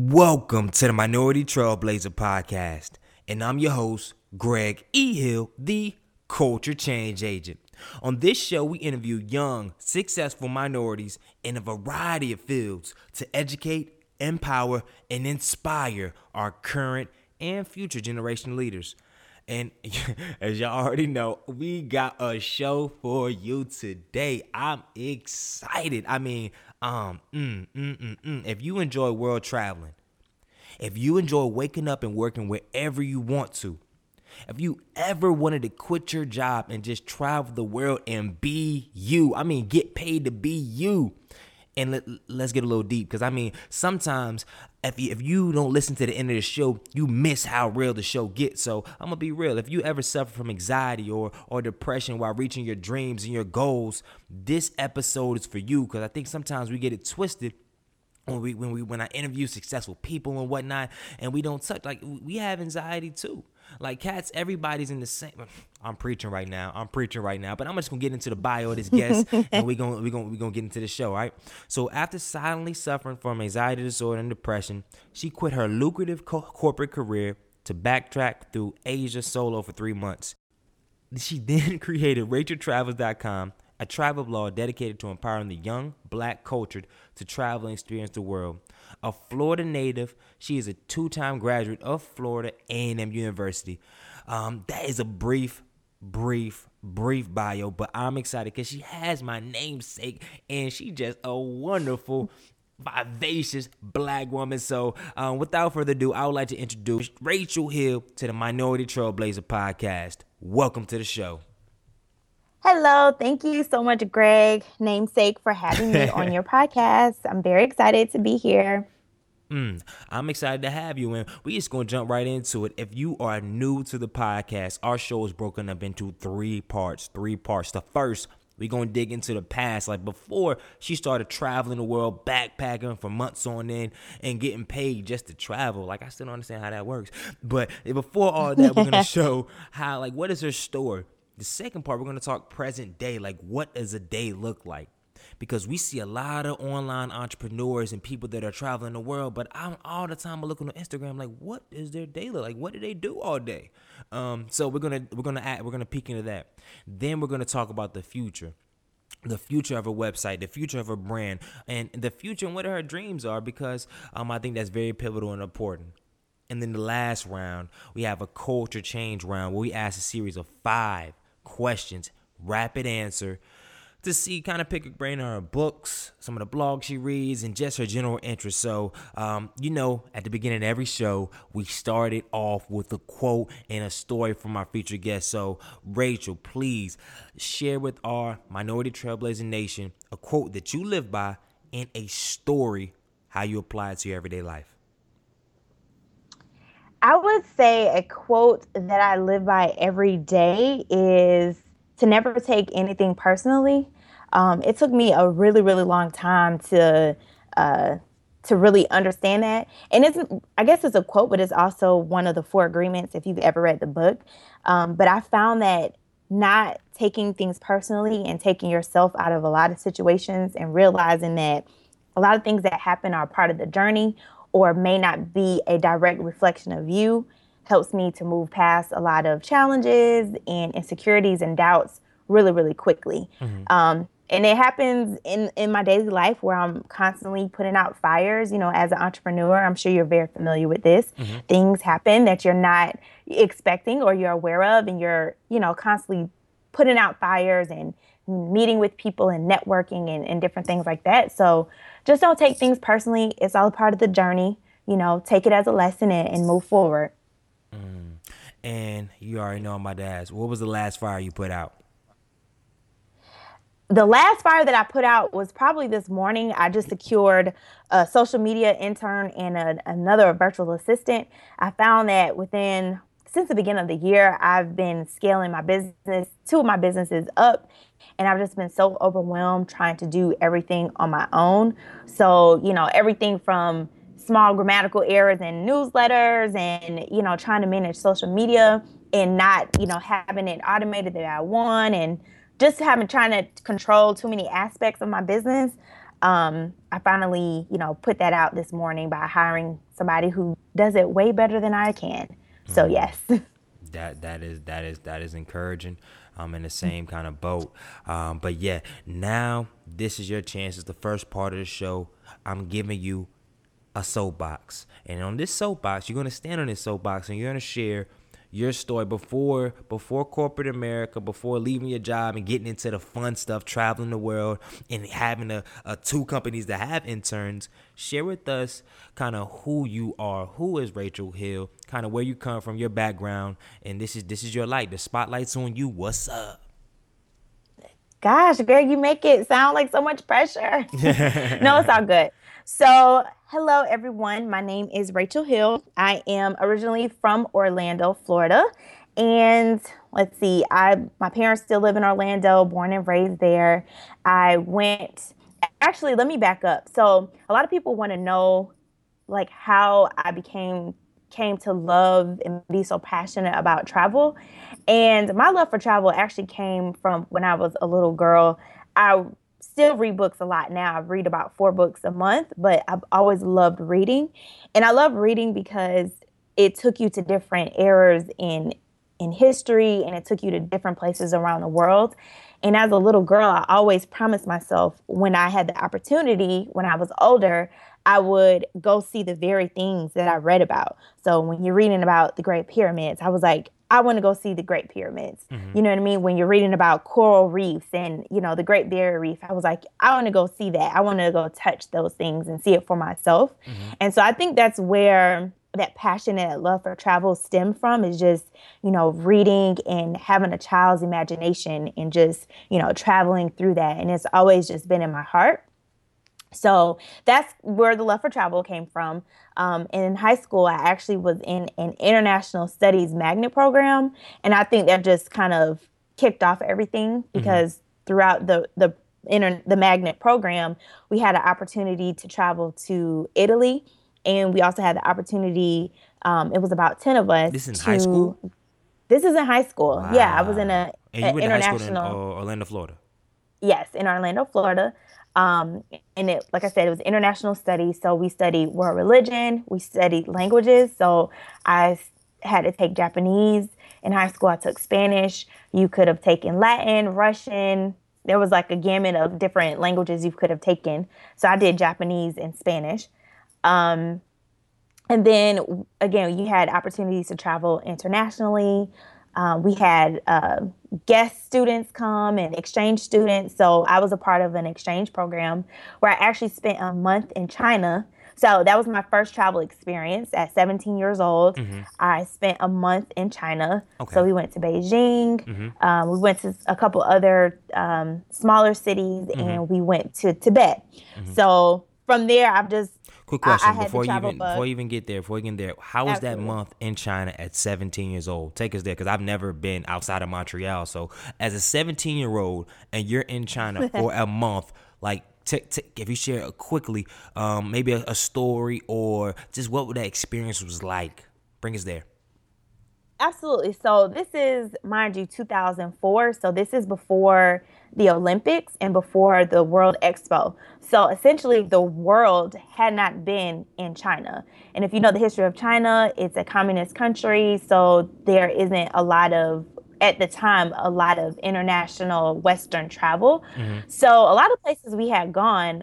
Welcome to the Minority Trailblazer Podcast, and I'm your host, Greg E. Hill, the Culture Change Agent. On this show, we interview young, successful minorities in a variety of fields to educate, empower, and inspire our current and future generation leaders. And as y'all already know, we got a show for you today. I'm excited. I mean, um, mm, mm, mm, mm. if you enjoy world traveling, if you enjoy waking up and working wherever you want to, if you ever wanted to quit your job and just travel the world and be you, I mean, get paid to be you. And let, us get a little deep because I mean, sometimes if you, if you don't listen to the end of the show, you miss how real the show gets. So I'm gonna be real. If you ever suffer from anxiety or or depression while reaching your dreams and your goals, this episode is for you because I think sometimes we get it twisted when we when we when I interview successful people and whatnot, and we don't touch like we have anxiety too. Like cats, everybody's in the same. I'm preaching right now. I'm preaching right now. But I'm just gonna get into the bio of this guest, and we gonna we gonna we gonna get into the show, right? So after silently suffering from anxiety disorder and depression, she quit her lucrative co- corporate career to backtrack through Asia solo for three months. She then created RachelTravels.com a travel blog dedicated to empowering the young, black cultured to travel and experience the world. A Florida native, she is a two-time graduate of Florida A&M University. Um, that is a brief, brief, brief bio, but I'm excited because she has my namesake and she just a wonderful vivacious black woman. So, um, without further ado, I would like to introduce Rachel Hill to the Minority Trailblazer podcast. Welcome to the show. Hello, thank you so much, Greg, namesake, for having me on your podcast. I'm very excited to be here. Mm, I'm excited to have you, and we just gonna jump right into it. If you are new to the podcast, our show is broken up into three parts. Three parts. The first, we're gonna dig into the past, like before she started traveling the world, backpacking for months on end, and getting paid just to travel. Like I still don't understand how that works, but before all that, we're gonna show how, like, what is her story the second part, we're going to talk present day. Like, what does a day look like? Because we see a lot of online entrepreneurs and people that are traveling the world, but I'm all the time looking on Instagram like, what is their day look like? What do they do all day? Um, so we're gonna we're gonna add, we're gonna peek into that. Then we're gonna talk about the future the future of a website, the future of a brand, and the future and what her dreams are because um, I think that's very pivotal and important. And then the last round, we have a culture change round where we ask a series of five questions, rapid answer to see kind of pick a brain on her books, some of the blogs she reads, and just her general interest. So, um, you know, at the beginning of every show, we started off with a quote and a story from our featured guest. So, Rachel, please share with our Minority Trailblazing Nation a quote that you live by and a story how you apply it to your everyday life. I would say a quote that I live by every day is to never take anything personally. Um, it took me a really, really long time to uh, to really understand that. And it's, I guess it's a quote, but it's also one of the four agreements if you've ever read the book. Um, but I found that not taking things personally and taking yourself out of a lot of situations and realizing that a lot of things that happen are part of the journey or may not be a direct reflection of you helps me to move past a lot of challenges and insecurities and doubts really really quickly mm-hmm. um, and it happens in in my daily life where i'm constantly putting out fires you know as an entrepreneur i'm sure you're very familiar with this mm-hmm. things happen that you're not expecting or you're aware of and you're you know constantly putting out fires and meeting with people and networking and, and different things like that so just don't take things personally. It's all part of the journey. You know, take it as a lesson and, and move forward. Mm. And you already know my dad's. What was the last fire you put out? The last fire that I put out was probably this morning. I just secured a social media intern and a, another virtual assistant. I found that within since the beginning of the year, I've been scaling my business, two of my businesses up, and I've just been so overwhelmed trying to do everything on my own. So, you know, everything from small grammatical errors in newsletters and, you know, trying to manage social media and not, you know, having it automated that I want and just having trying to control too many aspects of my business. um, I finally, you know, put that out this morning by hiring somebody who does it way better than I can. So mm. yes. that that is that is that is encouraging. I'm in the same kind of boat. Um, but yeah, now this is your chance. It's the first part of the show. I'm giving you a soapbox. And on this soapbox, you're gonna stand on this soapbox and you're gonna share your story before before corporate America, before leaving your job and getting into the fun stuff, traveling the world and having a, a two companies that have interns. Share with us kind of who you are, who is Rachel Hill, kind of where you come from, your background, and this is this is your light. The spotlight's on you. What's up? Gosh, Greg, you make it sound like so much pressure. no, it's all good. So, hello everyone. My name is Rachel Hill. I am originally from Orlando, Florida. And let's see, I my parents still live in Orlando, born and raised there. I went actually, let me back up. So, a lot of people want to know like how I became came to love and be so passionate about travel. And my love for travel actually came from when I was a little girl. I still read books a lot now. I read about four books a month, but I've always loved reading. And I love reading because it took you to different eras in in history and it took you to different places around the world. And as a little girl, I always promised myself when I had the opportunity, when I was older, I would go see the very things that I read about. So when you're reading about the Great Pyramids, I was like, I want to go see the Great Pyramids. Mm-hmm. You know what I mean? When you're reading about coral reefs and, you know, the Great Barrier Reef, I was like, I want to go see that. I want to go touch those things and see it for myself. Mm-hmm. And so I think that's where that passion and that love for travel stem from is just, you know, reading and having a child's imagination and just, you know, traveling through that. And it's always just been in my heart. So that's where the love for travel came from. Um, and in high school, I actually was in an international studies magnet program, and I think that just kind of kicked off everything mm-hmm. because mm-hmm. throughout the the inter- the magnet program, we had an opportunity to travel to Italy, and we also had the opportunity. Um, it was about ten of us. This in to, high school. This is in high school. Wow. Yeah, I was in a, and you went international. To high school in uh, Orlando, Florida. Yes, in Orlando, Florida. Um, and it, like I said, it was international studies. So we studied world religion, we studied languages. So I had to take Japanese. In high school, I took Spanish. You could have taken Latin, Russian. There was like a gamut of different languages you could have taken. So I did Japanese and Spanish. Um, and then again, you had opportunities to travel internationally. Um, we had uh, guest students come and exchange students. So I was a part of an exchange program where I actually spent a month in China. So that was my first travel experience at 17 years old. Mm-hmm. I spent a month in China. Okay. So we went to Beijing. Mm-hmm. Um, we went to a couple other um, smaller cities mm-hmm. and we went to Tibet. Mm-hmm. So from there, I've just Quick question I, I before you even before you even get there, before you get there, how was Absolutely. that month in China at 17 years old? Take us there because I've never been outside of Montreal. So as a 17 year old and you're in China for a month, like t- t- if you share quickly, um, maybe a, a story or just what that experience was like, bring us there. Absolutely. So this is, mind you, 2004. So this is before the Olympics and before the World Expo. So essentially, the world had not been in China. And if you know the history of China, it's a communist country. So there isn't a lot of, at the time, a lot of international Western travel. Mm-hmm. So a lot of places we had gone,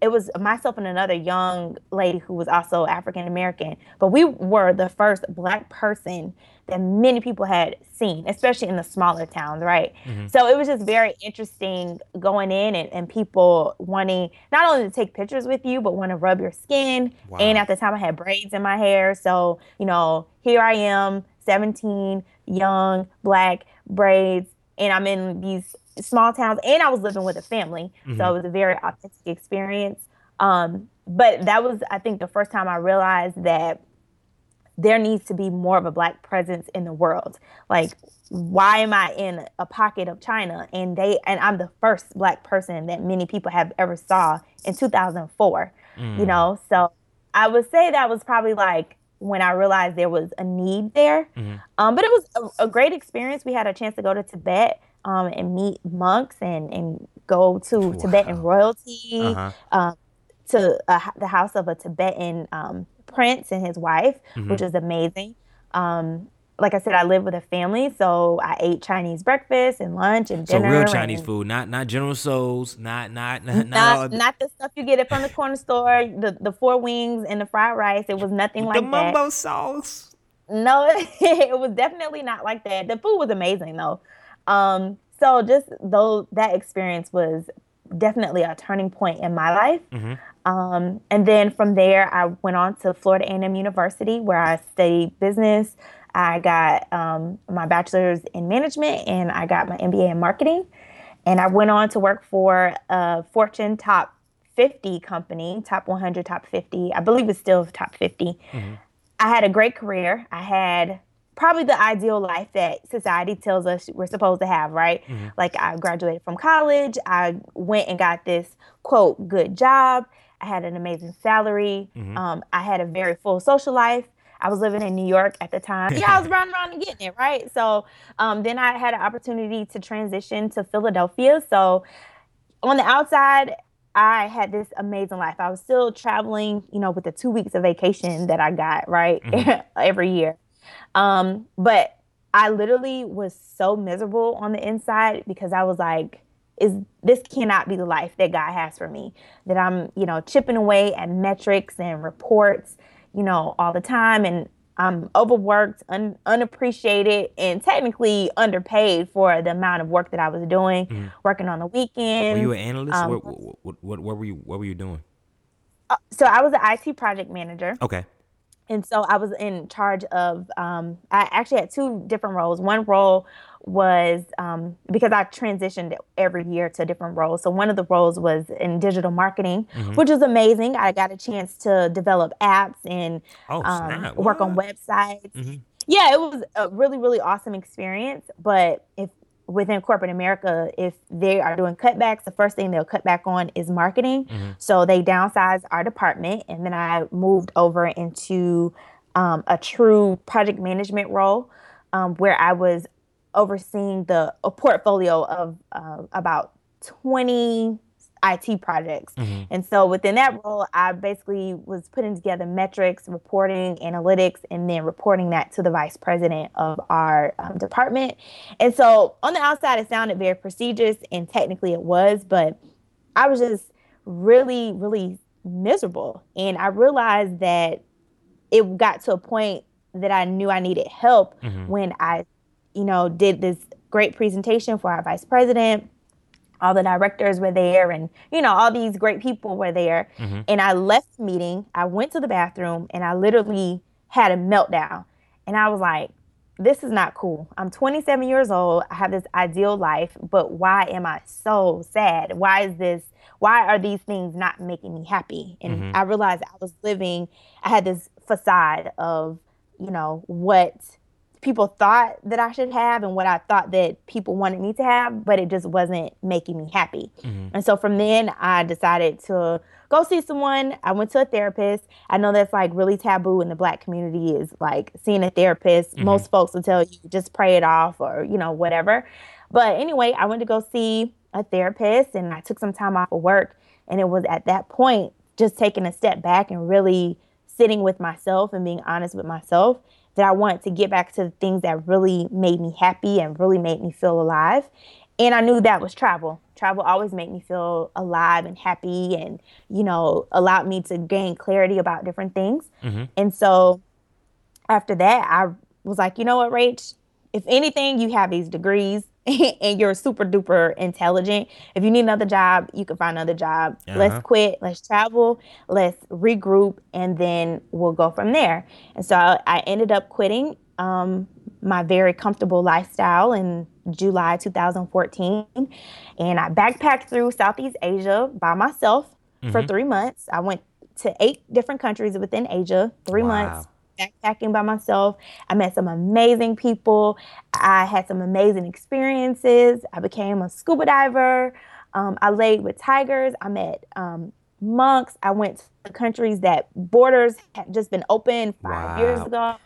it was myself and another young lady who was also African American, but we were the first black person that many people had seen, especially in the smaller towns, right? Mm-hmm. So it was just very interesting going in and, and people wanting not only to take pictures with you, but want to rub your skin. Wow. And at the time, I had braids in my hair. So, you know, here I am, 17, young, black, braids, and I'm in these small towns and I was living with a family. Mm-hmm. So it was a very authentic experience. Um, but that was, I think, the first time I realized that there needs to be more of a black presence in the world. Like, why am I in a pocket of China and they and I'm the first black person that many people have ever saw in 2004. Mm. You know, so I would say that was probably like when I realized there was a need there. Mm-hmm. Um, but it was a, a, great experience. We had a chance to go to Tibet. um, and meet monks and, and go to wow. Tibetan royalty, uh-huh. um, to the house of a Tibetan um, prince and his wife, mm-hmm. which was amazing. Um, like I said, I live with a family, so I ate Chinese breakfast and lunch and dinner. So real Chinese food, not not General Tso's, not not not not, not, the stuff you get it from the corner store, the the four wings and the fried rice. It was nothing like the that. The mumbo sauce. No, it was definitely not like that. The food was amazing though. Um, so just though that experience was definitely a turning point in my life. Mm-hmm. Um, and then from there, I went on to Florida A&M University where I studied business. I got um, my bachelor's in management and I got my MBA in marketing. And I went on to work for a Fortune top 50 company, top 100, top 50. I believe it's still top 50. Mm-hmm. I had a great career. I had probably the ideal life that society tells us we're supposed to have, right? Mm-hmm. Like I graduated from college, I went and got this quote good job. I had an amazing salary. Mm-hmm. Um, I had a very full social life. I was living in New York at the time. Yeah, I was running around and getting it, right? So um, then I had an opportunity to transition to Philadelphia. So on the outside, I had this amazing life. I was still traveling, you know, with the two weeks of vacation that I got, right? Mm-hmm. Every year. Um, but I literally was so miserable on the inside because I was like, is this cannot be the life that God has for me. That I'm, you know, chipping away at metrics and reports, you know, all the time and I'm overworked, un- unappreciated, and technically underpaid for the amount of work that I was doing, mm-hmm. working on the weekends. Were you an analyst? Um, what, what, what, what, were you? What were you doing? Uh, so I was an IT project manager. Okay and so I was in charge of. Um, I actually had two different roles. One role was um, because I transitioned every year to different roles. So one of the roles was in digital marketing, mm-hmm. which was amazing. I got a chance to develop apps and oh, um, work on websites. Mm-hmm. Yeah, it was a really really awesome experience. But if within corporate America, if they are doing cutbacks, the first thing they'll cut back on is marketing. Mm-hmm. So they downsized our department, and then I moved over into um, a true project management role um, where I was overseeing the a portfolio of uh, about 20 IT projects. Mm-hmm. And so within that role, I basically was putting together metrics, reporting, analytics, and then reporting that to the vice president of our um, department. And so on the outside, it sounded very prestigious, and technically it was, but I was just really, really miserable. And I realized that it got to a point that I knew I needed help mm-hmm. when I, you know, did this great presentation for our vice president all the directors were there and you know all these great people were there. Mm-hmm. and i left the meeting i went to the bathroom and i literally had a meltdown. And i was like this is not cool. I'm 27 years old. I have this ideal life but why am i so sad? Why is this why are these things not making me happy? And mm-hmm. i realized i was living i had this facade of you know what people thought that I should have and what I thought that people wanted me to have, but it just wasn't making me happy. Mm-hmm. And so from then, I decided to go see someone. I went to a therapist. I know that's like really taboo in the black community is like seeing a therapist. Mm-hmm. Most folks will tell you just pray it off or, you know, whatever. But anyway, I went to go see a therapist and I took some time off of work. And it was at that point just taking a step back and really sitting with myself and being honest with myself that I wanted to get back to the things that really made me happy and really made me feel alive. And I knew that was travel. Travel always made me feel alive and happy and, you know, allowed me to gain clarity about different things. Mm-hmm. And so after that, I was like, you know what, Rach? If anything, you have these degrees and you're super duper intelligent. If you need another job, you can find another job. Uh-huh. Let's quit, let's travel, let's regroup, and then we'll go from there. And so I, ended up quitting um, my very comfortable lifestyle in July 2014. And I backpacked through Southeast Asia by myself mm-hmm. for three months. I went to eight different countries within Asia, three wow. months backpacking by myself. I met some amazing people. I had some amazing experiences. I became a scuba diver. Um, I laid with tigers. I met um, monks. I went to countries that borders had just been open five wow. years ago.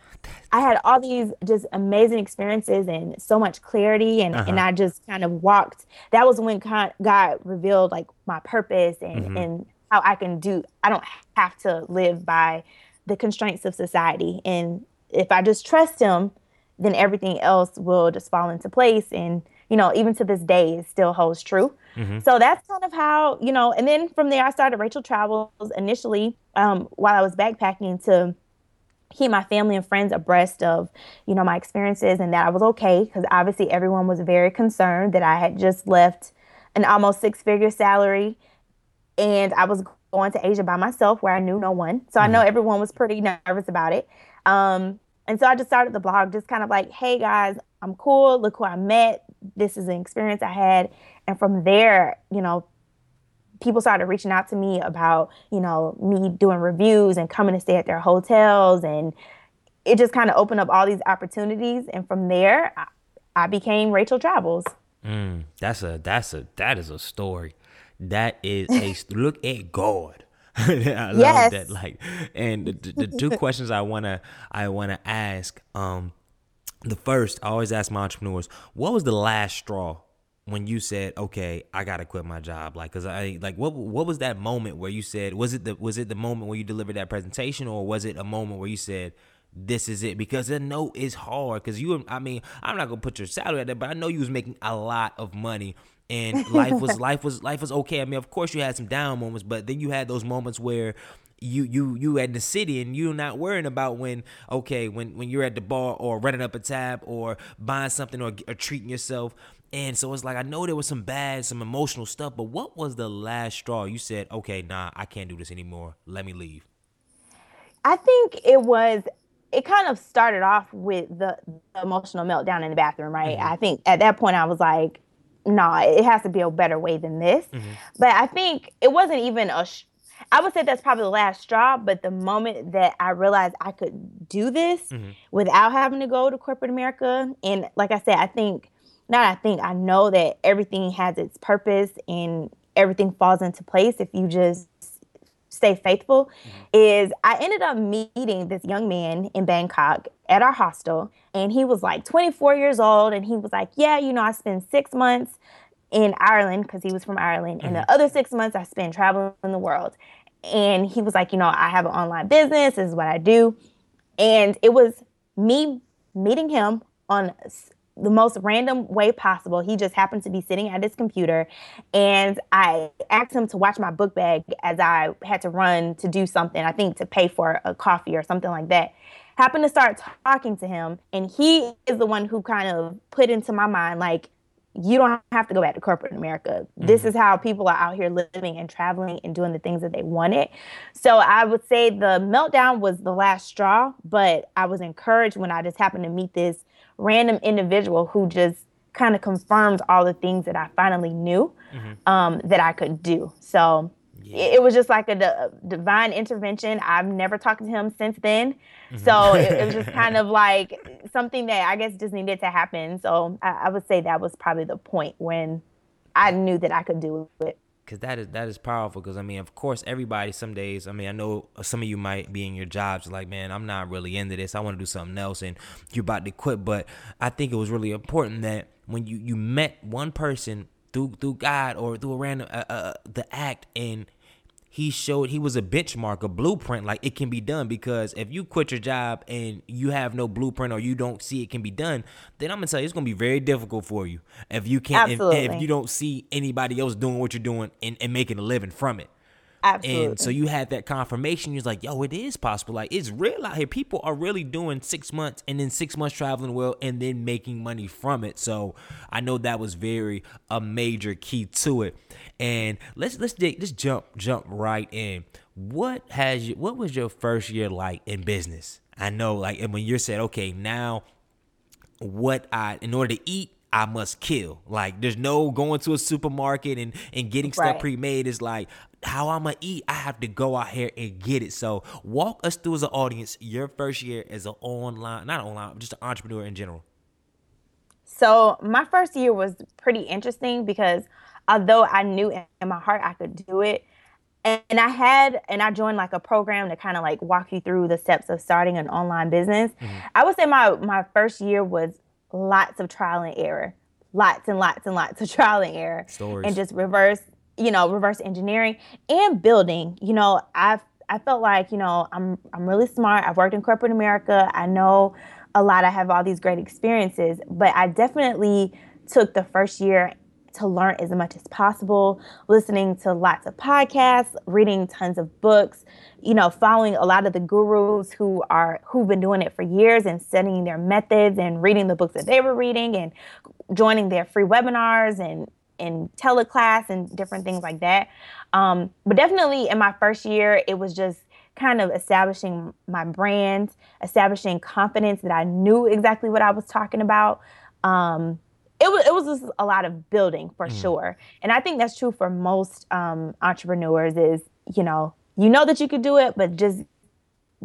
I had all these just amazing experiences and so much clarity, and, uh-huh. and I just kind of walked. That was when God revealed like my purpose and mm-hmm. and how I can do. I don't have to live by the constraints of society, and if I just trust Him, then everything else will just fall into place. And you know, even to this day, it still holds true. Mm-hmm. So that's kind of how you know. And then from there, I started Rachel Travels initially um, while I was backpacking to keep my family and friends abreast of you know my experiences and that I was okay because obviously everyone was very concerned that I had just left an almost six figure salary and I was going to Asia by myself where I knew no one. So mm-hmm. I know mm-hmm. everyone was pretty nervous about it. Um, and so I just started the blog, just kind of like, hey guys, I'm cool. Look who I met. This is an experience I had. And from there, you know, people started reaching out to me about, you know, me doing reviews and coming to stay at their hotels. And it just kind of opened up all these opportunities. And from there, I, I became Rachel Travels. Mm, that's a that's a that is a story. That is a look at God. I love yes. that. Like, and the, the, two questions I wanna I wanna ask. Um, the first, I always ask my entrepreneurs, what was the last straw when you said, "Okay, I gotta quit my job"? Like, cause I like what what was that moment where you said, was it the was it the moment where you delivered that presentation, or was it a moment where you said, "This is it"? Because the note is hard. Cause you, I mean, I'm not gonna put your salary at that, but I know you was making a lot of money. And life was life was life was okay. I mean, of course you had some down moments, but then you had those moments where you you you at the city and you're not worrying about when okay when when you're at the bar or running up a tab or buying something or, or treating yourself and so it's like I know there was some bad, some emotional stuff, but what was the last straw? You said, "Okay, nah, I can't do this anymore. Let me leave." I think it was. It kind of started off with the, the emotional meltdown in the bathroom, right? Mm-hmm. I think at that point I was like, "Nah, it has to be a better way than this." Mm-hmm. But I think it wasn't even a. Sh- I would say that's probably the last straw, but the moment that I realized I could do this mm-hmm. without having to go to corporate America, and like I said, I think not I think I know that everything has its purpose and everything falls into place if you just stay faithful mm-hmm. is I ended up meeting this young man in Bangkok at our hostel and he was like 24 years old and he was like, "Yeah, you know, I spent 6 months in Ireland because he was from Ireland and the mm-hmm. other 6 months I spent traveling in the world." And he was like, "You know, I have an online business, this is what I do." And it was me meeting him on the most random way possible. He just happened to be sitting at his computer, and I asked him to watch my book bag as I had to run to do something, I think to pay for a coffee or something like that. Happened to start talking to him, and he is the one who kind of put into my mind, like, you don't have to go back to corporate America. Mm-hmm. This is how people are out here living and traveling and doing the things that they wanted. So I would say the meltdown was the last straw, but I was encouraged when I just happened to meet this random individual who just kind of confirmed all the things that I finally knew mm-hmm. um, that I could do. So yeah. it, it, was just like a, d- divine intervention. I've never talked to him since then. Mm-hmm. So it, it, was just kind of like something that I guess just needed to happen. So I, I would say that was probably the point when I knew that I could do it because that is that is powerful. Because I mean, of course, everybody some days. I mean, I know some of you might be in your jobs like, man, I'm not really into this. I want to do something else, and you're about to quit. But I think it was really important that when you you met one person through through God or through a random uh, uh, the act and he showed he was a benchmark, a blueprint, like it can be done. Because if you quit your job and you have no blueprint or you don't see it can be done, then I'm gonna tell you it's gonna be very difficult for you if you can't if, if, you don't see anybody else doing what you're doing and, and making a living from it. Absolutely. And so you had that confirmation. You're like, yo, it is possible. Like it's real out here. People are really doing six months and then six months traveling well and then making money from it. So I know that was very a major key to it. And let's let's dig, let's jump jump right in. What has you what was your first year like in business? I know like and when you're said, okay, now what I in order to eat I must kill. Like there's no going to a supermarket and and getting right. stuff pre-made is like how I'm gonna eat. I have to go out here and get it. So walk us through as an audience your first year as an online, not online, just an entrepreneur in general. So my first year was pretty interesting because although I knew in my heart I could do it, and I had and I joined like a program to kind of like walk you through the steps of starting an online business. Mm-hmm. I would say my my first year was lots of trial and error, lots and lots and lots of trial and error, Stories. and just reverse you know reverse engineering and building. You know, I've I felt like you know I'm I'm really smart. I've worked in corporate America. I know a lot. I have all these great experiences, but I definitely took the first year to learn as much as possible, listening to lots of podcasts, reading tons of books, you know, following a lot of the gurus who are who've been doing it for years and studying their methods and reading the books that they were reading and joining their free webinars and and teleclass and different things like that. Um, but definitely in my first year, it was just kind of establishing my brand, establishing confidence that I knew exactly what I was talking about. Um, it was it was just a lot of building for mm. sure, and I think that's true for most um, entrepreneurs. Is you know you know that you could do it, but just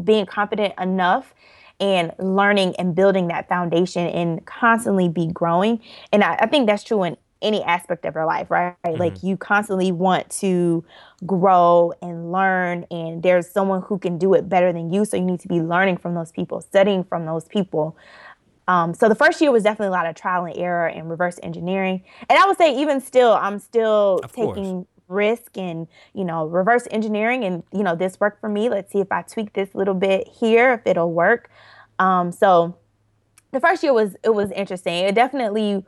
being confident enough and learning and building that foundation and constantly be growing. And I, I think that's true in any aspect of your life, right? Mm-hmm. Like you constantly want to grow and learn, and there's someone who can do it better than you. So you need to be learning from those people, studying from those people. Um, so the first year was definitely a lot of trial and error and reverse engineering. And I would say even still, I'm still of taking course. risk and you know reverse engineering. And you know this worked for me. Let's see if I tweak this little bit here if it'll work. Um, so the first year was it was interesting. It definitely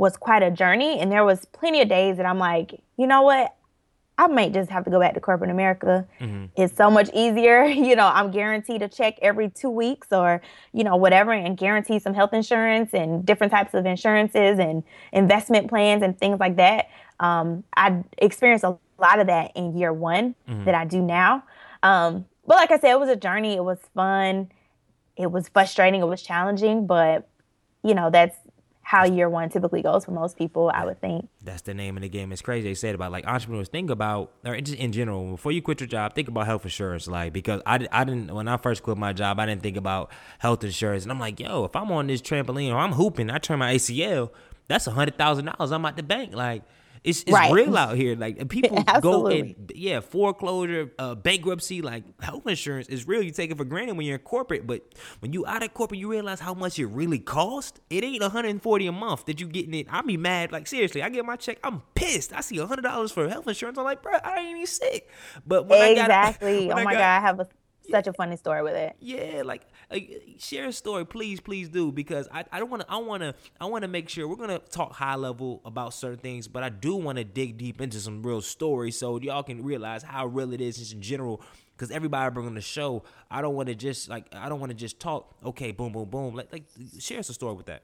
was quite a journey, and there was plenty of days that I'm like, you know what, I might just have to go back to corporate America. Mm-hmm. It's so much easier. You know, I'm guaranteed a check every two weeks or, you know, whatever, and guarantee some health insurance and different types of insurances and investment plans and things like that. Um, I experienced a lot of that in year one mm-hmm. that I do now. Um, but like I said, it was a journey. It was fun. It was frustrating. It was challenging, but you know, that's how year one typically goes for most people, I would think. That's the name of the game. It's crazy. They said about like entrepreneurs think about, or just in general, before you quit your job, think about health insurance. Like, because I, I didn't, when I first quit my job, I didn't think about health insurance. And I'm like, yo, if I'm on this trampoline or I'm hooping, I turn my ACL, that's a $100,000 I'm at the bank. Like, it's, it's right. real out here. Like people go in, yeah, foreclosure, uh, bankruptcy, like health insurance is real. You take it for granted when you're in corporate, but when you out of corporate, you realize how much it really cost. It ain't 140 a month that you getting it. I be mad. Like seriously, I get my check, I'm pissed. I see hundred dollars for health insurance. I'm like, bro, I ain't even sick. But when exactly. I got, oh my got, god, I have a such a funny story with it. Yeah, like share a story, please, please do, because I, I don't want to I want to I want to make sure we're gonna talk high level about certain things, but I do want to dig deep into some real stories so y'all can realize how real it is just in general. Because everybody I bring on the show, I don't want to just like I don't want to just talk. Okay, boom, boom, boom. Like, like share us a story with that.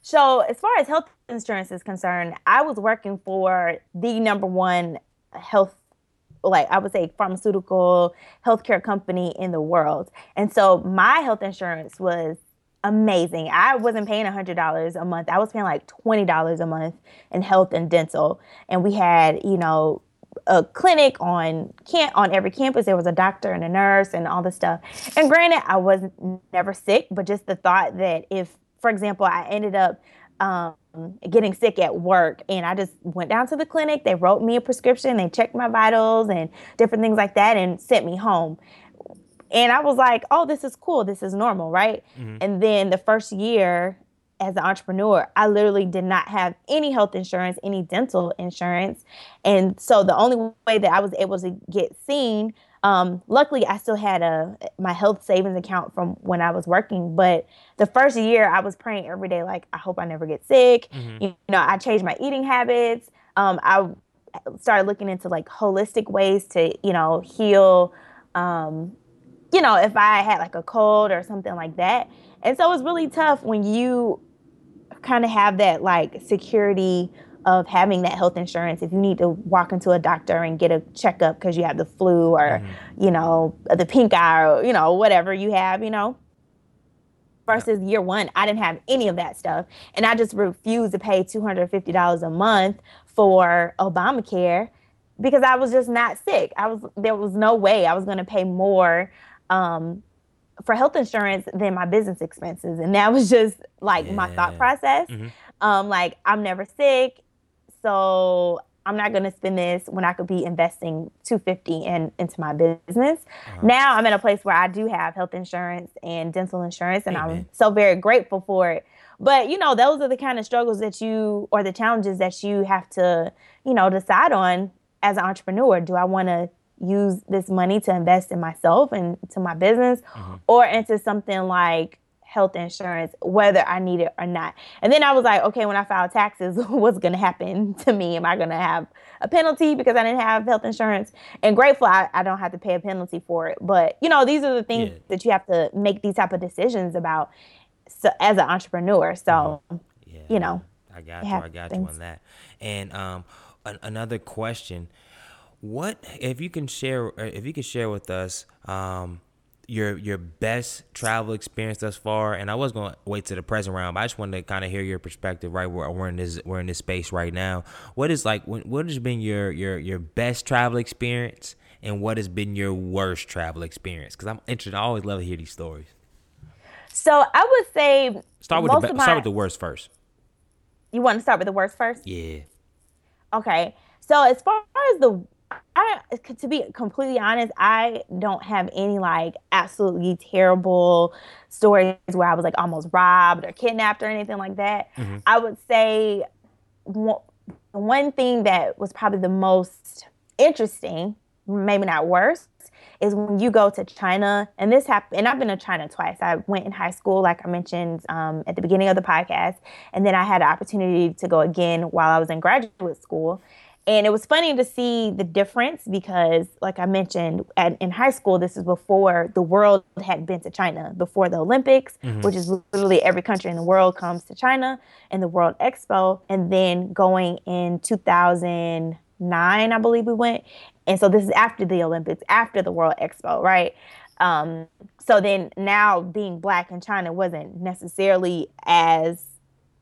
So, as far as health insurance is concerned, I was working for the number one health like I would say pharmaceutical healthcare company in the world. And so my health insurance was amazing. I wasn't paying $100 a month. I was paying like $20 a month in health and dental. And we had, you know, a clinic on can on every campus. There was a doctor and a nurse and all this stuff. And granted, I was never sick, but just the thought that if, for example, I ended up um, getting sick at work and I just went down to the clinic. They wrote me a prescription, they checked my vitals and different things like that and sent me home. And I was like, oh, this is cool. This is normal, right? Mm-hmm. And then the first year as an entrepreneur, I literally did not have any health insurance, any dental insurance. And so the only way that I was able to get seen um, luckily, I still had a my health savings account from when I was working. But the first year, I was praying every day, like I hope I never get sick. Mm-hmm. You know, I changed my eating habits. Um, I started looking into like holistic ways to you know heal. Um, you know, if I had like a cold or something like that. And so it was really tough when you kind of have that like security of having that health insurance if you need to walk into a doctor and get a checkup because you have the flu or mm-hmm. you know the pink eye or you know whatever you have you know? Versus year one i didn't have any of that stuff. And i just refused to pay $250 a month for obamacare because i was just not sick. I was there was no way i was going to pay more um, for health insurance than my business expenses. And that was just like yeah. my thought process. Mm-hmm. um, like i'm never sick so I'm not going to spend this when I could be investing 250 in into my business. Uh-huh. Now I'm in a place where I do have health insurance and dental insurance and Amen. I'm so very grateful for it. But you know, those are the kind of struggles that you or the challenges that you have to, you know, decide on as an entrepreneur. Do I want to use this money to invest in myself and to my business uh-huh. or into something like health insurance, whether I need it or not. And then I was like, okay, when I file taxes, what's going to happen to me? Am I going to have a penalty because I didn't have health insurance? And grateful I, I don't have to pay a penalty for it. But, you know, these are the things yeah. that you have to make these type of decisions about so, as an entrepreneur. So, mm-hmm. yeah. you know. I got you. I got things. you on that. And um, an- another question. What if you can share if you can share with us um, your your best travel experience thus far? And I was going to wait to the present round, but I just wanted to kind of hear your perspective. Right, we're, we're in this we're in this space right now. What is like what has been your your your best travel experience, and what has been your worst travel experience? Because I'm interested. I always love to hear these stories. So I would say start with the my, start with the worst first. You want to start with the worst first? Yeah. Okay. So as far as the I to be completely honest, I don't have any like absolutely terrible stories where I was like almost robbed or kidnapped or anything like that. Mm-hmm. I would say one, one thing that was probably the most interesting, maybe not worst, is when you go to China, and this happened, and I've been to China twice. I went in high school, like I mentioned um, at the beginning of the podcast, and then I had an opportunity to go again while I was in graduate school. And it was funny to see the difference because, like I mentioned, at, in high school, this is before the world had been to China, before the Olympics, mm-hmm. which is literally every country in the world comes to China, and the World Expo. And then going in 2009, I believe we went. And so this is after the Olympics, after the World Expo, right? Um, so then now being black in China wasn't necessarily as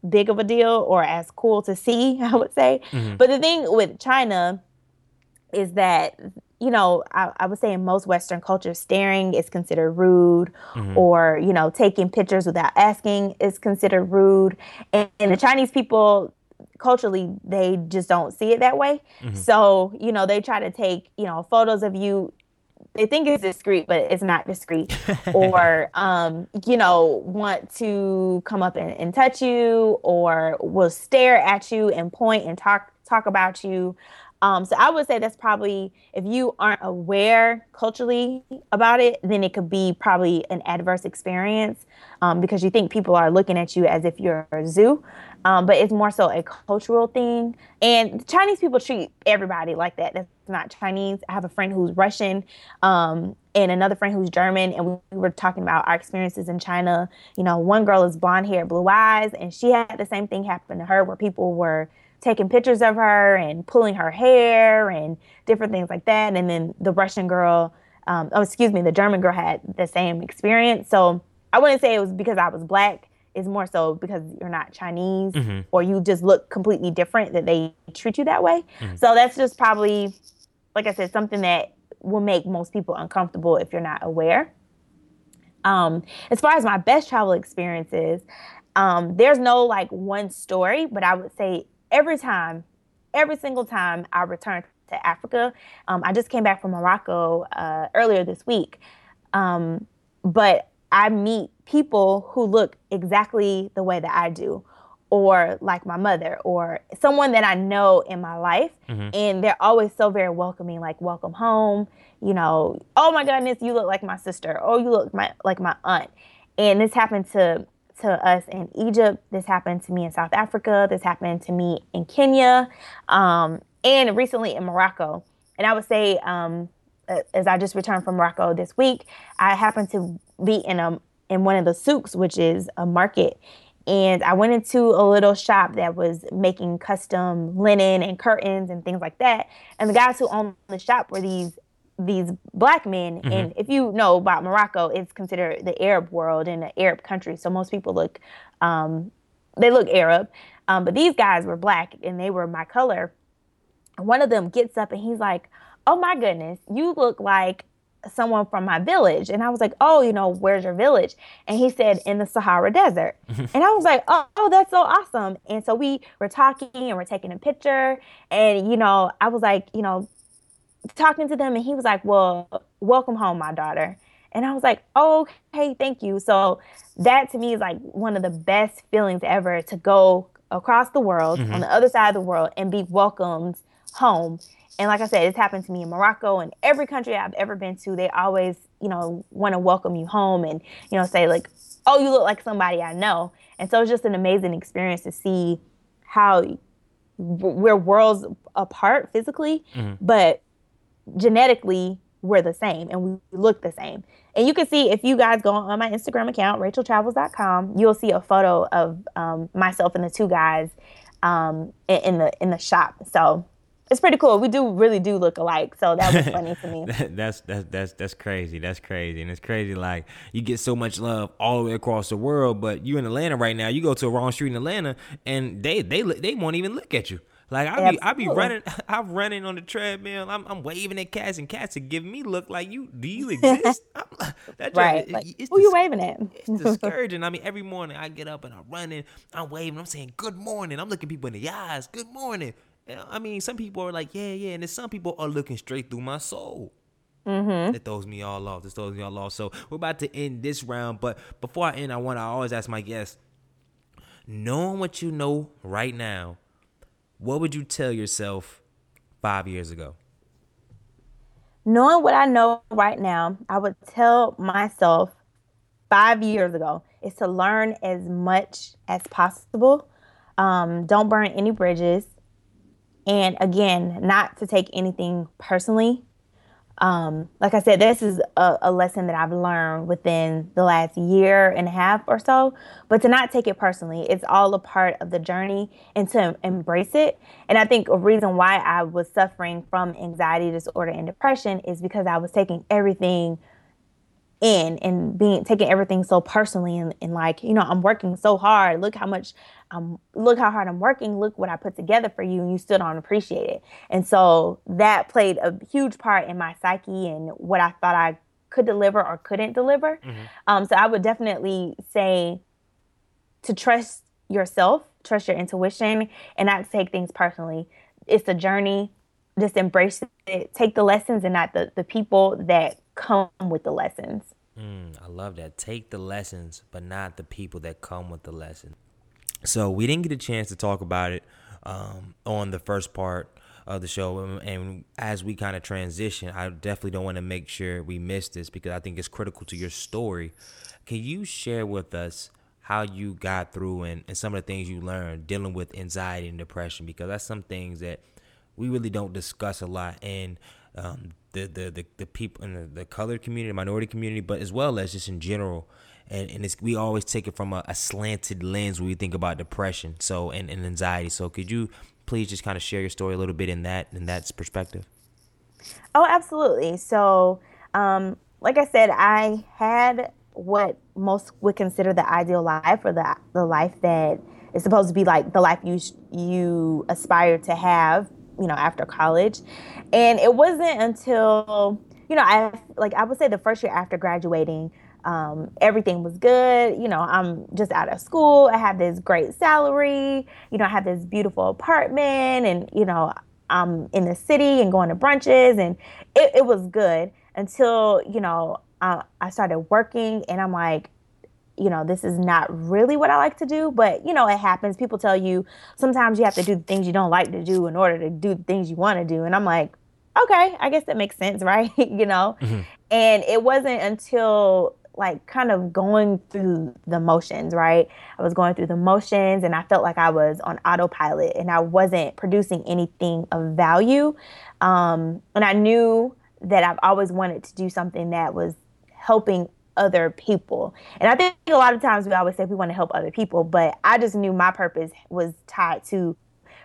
big of a deal or as cool to see, I would say. Mm-hmm. But the thing with China is that, you know, I, I, would say in most Western cultures, staring is considered rude, mm-hmm. or, you know, taking pictures without asking is considered rude. And, and, the Chinese people, culturally, they just don't see it that way. Mm-hmm. So, you know, they try to take, you know, photos of you they think it's discreet, but it's not discreet, or um, you know, want to come up and, and, touch you, or will stare at you and point and talk talk about you. Um, so I would say that's probably if you aren't aware culturally about it, then it could be probably an adverse experience um, because you think people are looking at you as if you're a zoo. Um, but it's more so a cultural thing. And Chinese people treat everybody like that. That's not Chinese. I have a friend who's Russian um, and another friend who's German. And we were talking about our experiences in China. You know, one girl is blonde hair, blue eyes, and she had the same thing happen to her where people were taking pictures of her and pulling her hair and different things like that. And then the Russian girl, um, oh, excuse me, the German girl had the same experience. So I wouldn't say it was because I was black is more so because you're not Chinese mm-hmm. or you just look completely different that they treat you that way. Mm-hmm. So that's just probably, like I said, something that will make most people uncomfortable if you're not aware. Um, as far as my best travel experiences, um, there's no like one story, but I would say every time, every single time I return to Africa, um, I just came back from Morocco uh, earlier this week. Um, but I meet people who look exactly the way that I do, or like my mother, or someone that I know in my life. Mm-hmm. And they're always so very welcoming, like, welcome home. You know, oh my goodness, you look like my sister. Oh, you look my, like my aunt. And this happened to to us in Egypt. This happened to me in South Africa. This happened to me in Kenya, um, and recently in Morocco. And I would say, um, as I just returned from Morocco this week, I happened to be in a in one of the souks, which is a market. And I went into a little shop that was making custom linen and curtains and things like that. And the guys who owned the shop were these these black men. Mm-hmm. And if you know about Morocco, it's considered the Arab world and an Arab country. So most people look um, they look Arab. Um, but these guys were black and they were my color. one of them gets up and he's like, Oh my goodness, you look like someone from my village. And I was like, oh, you know, where's your village? And he said, in the Sahara Desert. and I was like, oh, oh, that's so awesome. And so we were talking and we're taking a picture. And, you know, I was like, you know, talking to them. And he was like, well, welcome home, my daughter. And I was like, oh, okay, thank you. So that to me is like one of the best feelings ever to go across the world mm-hmm. on the other side of the world and be welcomed home and like I said, it's happened to me in Morocco and every country I've ever been to. They always, you know, want to welcome you home and, you know, say like, oh, you look like somebody I know. And so it's just an amazing experience to see how we're worlds apart physically, mm-hmm. but genetically we're the same and we look the same. And you can see if you guys go on my Instagram account, racheltravels.com, you'll see a photo of um, myself and the two guys um, in the in the shop. So it's pretty cool. We do really do look alike, so that was funny to me. that's that's that's that's crazy. That's crazy, and it's crazy. Like you get so much love all the way across the world, but you in Atlanta right now. You go to a wrong street in Atlanta, and they they they won't even look at you. Like I be I be running I'm running on the treadmill. I'm I'm waving at cats and cats are giving me look like you do you exist? that right. like, it's who dis- you waving at? it's discouraging. I mean, every morning I get up and I'm running, I'm waving, I'm saying good morning. I'm looking people in the eyes, good morning. I mean, some people are like, yeah, yeah, and then some people are looking straight through my soul. Mm-hmm. That throws me all off. It throws me all off. So we're about to end this round, but before I end, I want to always ask my guests, knowing what you know right now, what would you tell yourself five years ago? Knowing what I know right now, I would tell myself five years ago is to learn as much as possible. Um, don't burn any bridges. And again, not to take anything personally. Um, like I said, this is a, a, lesson that I've learned within the last year and a half or so, but to not take it personally. It's all a part of the journey and to embrace it. And I think a reason why I was suffering from anxiety disorder and depression is because I was taking everything in and being taking everything so personally and, and like you know i'm working so hard. Look how much um look how hard i'm working. Look what i put together for you and you still don't appreciate it. And so that played a huge part in my psyche and what i thought i could deliver or couldn't deliver. Mm-hmm. um so i would definitely say to trust yourself trust your intuition and not take things personally. It's a journey. Just embrace it. Take the lessons and not the the people that come with the lessons. Mm, I love that. Take the lessons, but not the people that come with the lesson. So we didn't get a chance to talk about it um, on the first part of the show, and as we kind of transition, I definitely don't want to make sure we miss this because I think it's critical to your story. Can you share with us how you got through and, and some of the things you learned dealing with anxiety and depression? Because that's some things that we really don't discuss a lot, and um, the, the, the, the people in the, the colored community, minority community, but as well as just in general. And, and it's, we always take it from a, a slanted lens when we think about depression so and, and anxiety. So could you please just kind of share your story a little bit in that in that perspective? Oh, absolutely. So, um, like I said, I had what most would consider the ideal life or the the life that is supposed to be like the life you you aspire to have you know, after college. And it wasn't until, you know, I like I would say the first year after graduating, um, everything was good. You know, I'm just out of school. I have this great salary. You know, I have this beautiful apartment, and you know, I'm in the city and going to brunches, and it, it was good until you know I, I started working, and I'm like, you know, this is not really what I like to do, but you know, it happens. People tell you sometimes you have to do the things you don't like to do in order to do the things you want to do. And I'm like, okay, I guess that makes sense, right? you know? Mm-hmm. And it wasn't until like kind of going through the motions, right? I was going through the motions and I felt like I was on autopilot and I wasn't producing anything of value. Um, and I knew that I've always wanted to do something that was helping other people. And I think a lot of times we always say we want to help other people, but I just knew my purpose was tied to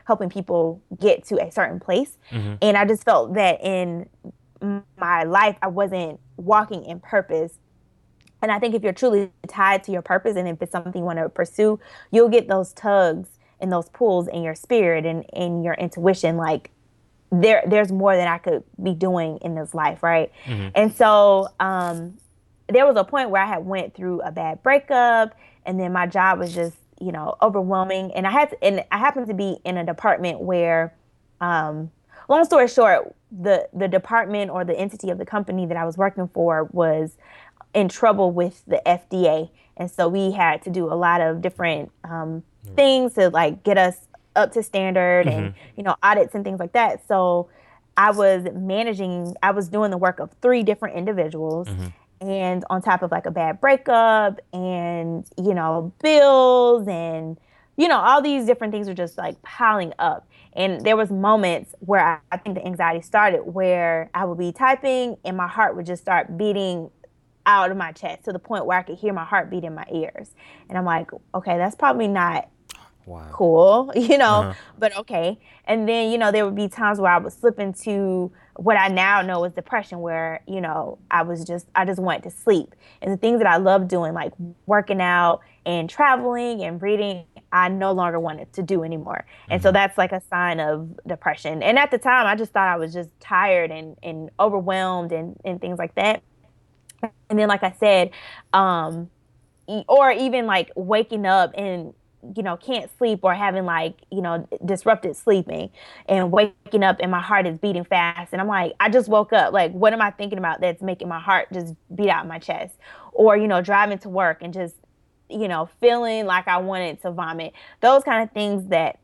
helping people get to a certain place. Mm-hmm. And I just felt that in my life, I wasn't walking in purpose. And I think if you're truly tied to your purpose and if it's something you want to pursue, you'll get those tugs and those pulls in your spirit and in your intuition like there there's more than I could be doing in this life, right? Mm-hmm. And so um, there was a point where I had went through a bad breakup, and then my job was just you know overwhelming, and I had to, and I happened to be in a department where, um, long story short, the the department or the entity of the company that I was working for was in trouble with the FDA, and so we had to do a lot of different um, mm-hmm. things to like get us up to standard mm-hmm. and you know audits and things like that. So I was managing, I was doing the work of three different individuals. Mm-hmm. And on top of like a bad breakup and, you know, bills and, you know, all these different things were just like piling up. And there was moments where I, I think the anxiety started where I would be typing and my heart would just start beating out of my chest to the point where I could hear my heartbeat in my ears. And I'm like, okay, that's probably not wow. cool, you know, uh-huh. but okay. And then, you know, there would be times where I would slip into what I now know is depression, where, you know, I was just, I just wanted to sleep. And the things that I loved doing, like working out and traveling and reading, I no longer wanted to do anymore. And mm-hmm. so that's like a sign of depression. And at the time, I just thought I was just tired and, and overwhelmed and, and things like that. And then, like I said, um, or even like waking up and you know can't sleep or having like you know disrupted sleeping and waking up and my heart is beating fast. And i'm like i just woke up. Like what am i thinking about that's making my heart just beat out my chest? Or you know driving to work and just you know feeling like i wanted to vomit. Those kind of things that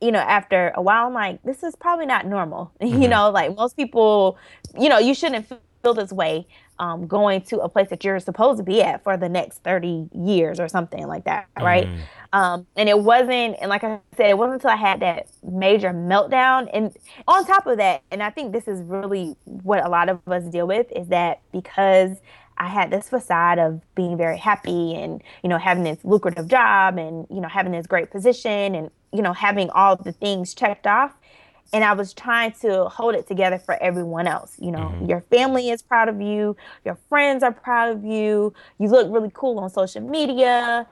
you know after a while i'm like this is probably not normal. Mm-hmm. you know like most people you know you shouldn't feel this way um, going to a place that you're supposed to be at for the next 30 years or something like that, right? Mm. Um, and it wasn't, and like I said, it wasn't until I had that major meltdown. And on top of that, and I think this is really what a lot of us deal with is that because I had this facade of being very happy and, you know, having this lucrative job and, you know, having this great position and, you know, having all the things checked off and I was trying to hold it together for everyone else. You know, mm-hmm. your family is proud of you, your friends are proud of you, you look really cool on social media.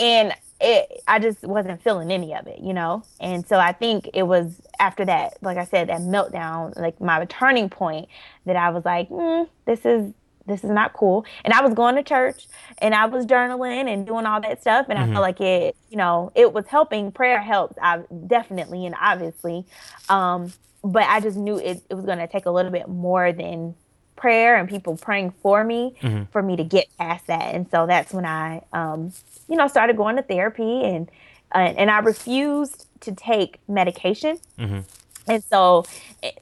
And it, I just wasn't feeling any of it, you know? And so I think it was after that, like I said, that meltdown, like my turning point, that I was like, mm, this is this is not cool. And I was going to church and I was journaling and doing all that stuff. And mm-hmm. I felt like it, you know, it was helping. Prayer helps, I, definitely and obviously. Um, but I just knew it, it was going to take a little bit more than prayer and people praying for me mm-hmm. for me to get past that. And so that's when I, um, you know, started going to therapy and, uh, and I refused to take medication. Mm-hmm and so,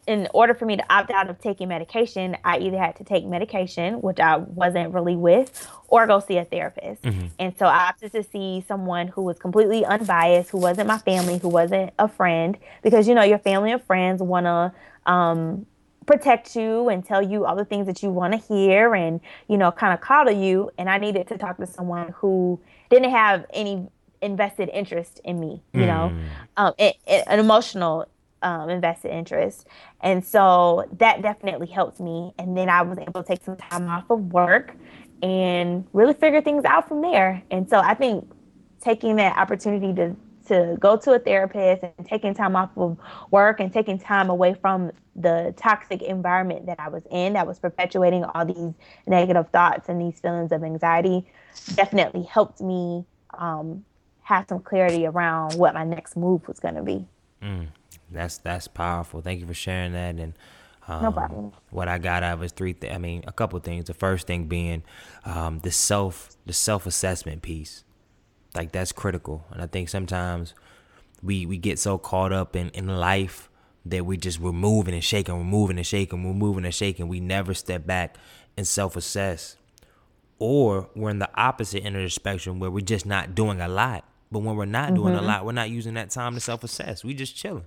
in order for me to opt out of taking medication, I either had to take medication, which I wasn't really with, or go see a therapist. Mm-hmm. And so, I opted to see someone who was completely unbiased, who wasn't my family, who wasn't a friend, because you know, your family and friends want to um, protect you and tell you all the things that you want to hear and, you know, kind of coddle you. And I needed to talk to someone who didn't have any invested interest in me, you mm. know, um, it, it, an emotional um, invested interest. And so that definitely helped me. And then I was able to take some time off of work and really figure things out from there. And so I think taking that opportunity to to go to a therapist and taking time off of work and taking time away from the toxic environment that I was in that was perpetuating all these negative thoughts and these feelings of anxiety definitely helped me um, have some clarity around what my next move was going to be. Mm that's that's powerful. Thank you for sharing that. And um, no problem. What I got out of is three. Th- I mean, a couple things. The first thing being um, the self the self assessment piece. Like that's critical, and I think sometimes we we get so caught up in in life that we just we're moving and shaking, we're moving and shaking, we're moving and shaking. We never step back and self assess. Or we're in the opposite end of the spectrum where we're just not doing a lot. But when we're not mm-hmm. doing a mm-hmm. lot, we're not using that time to self assess. We just chilling.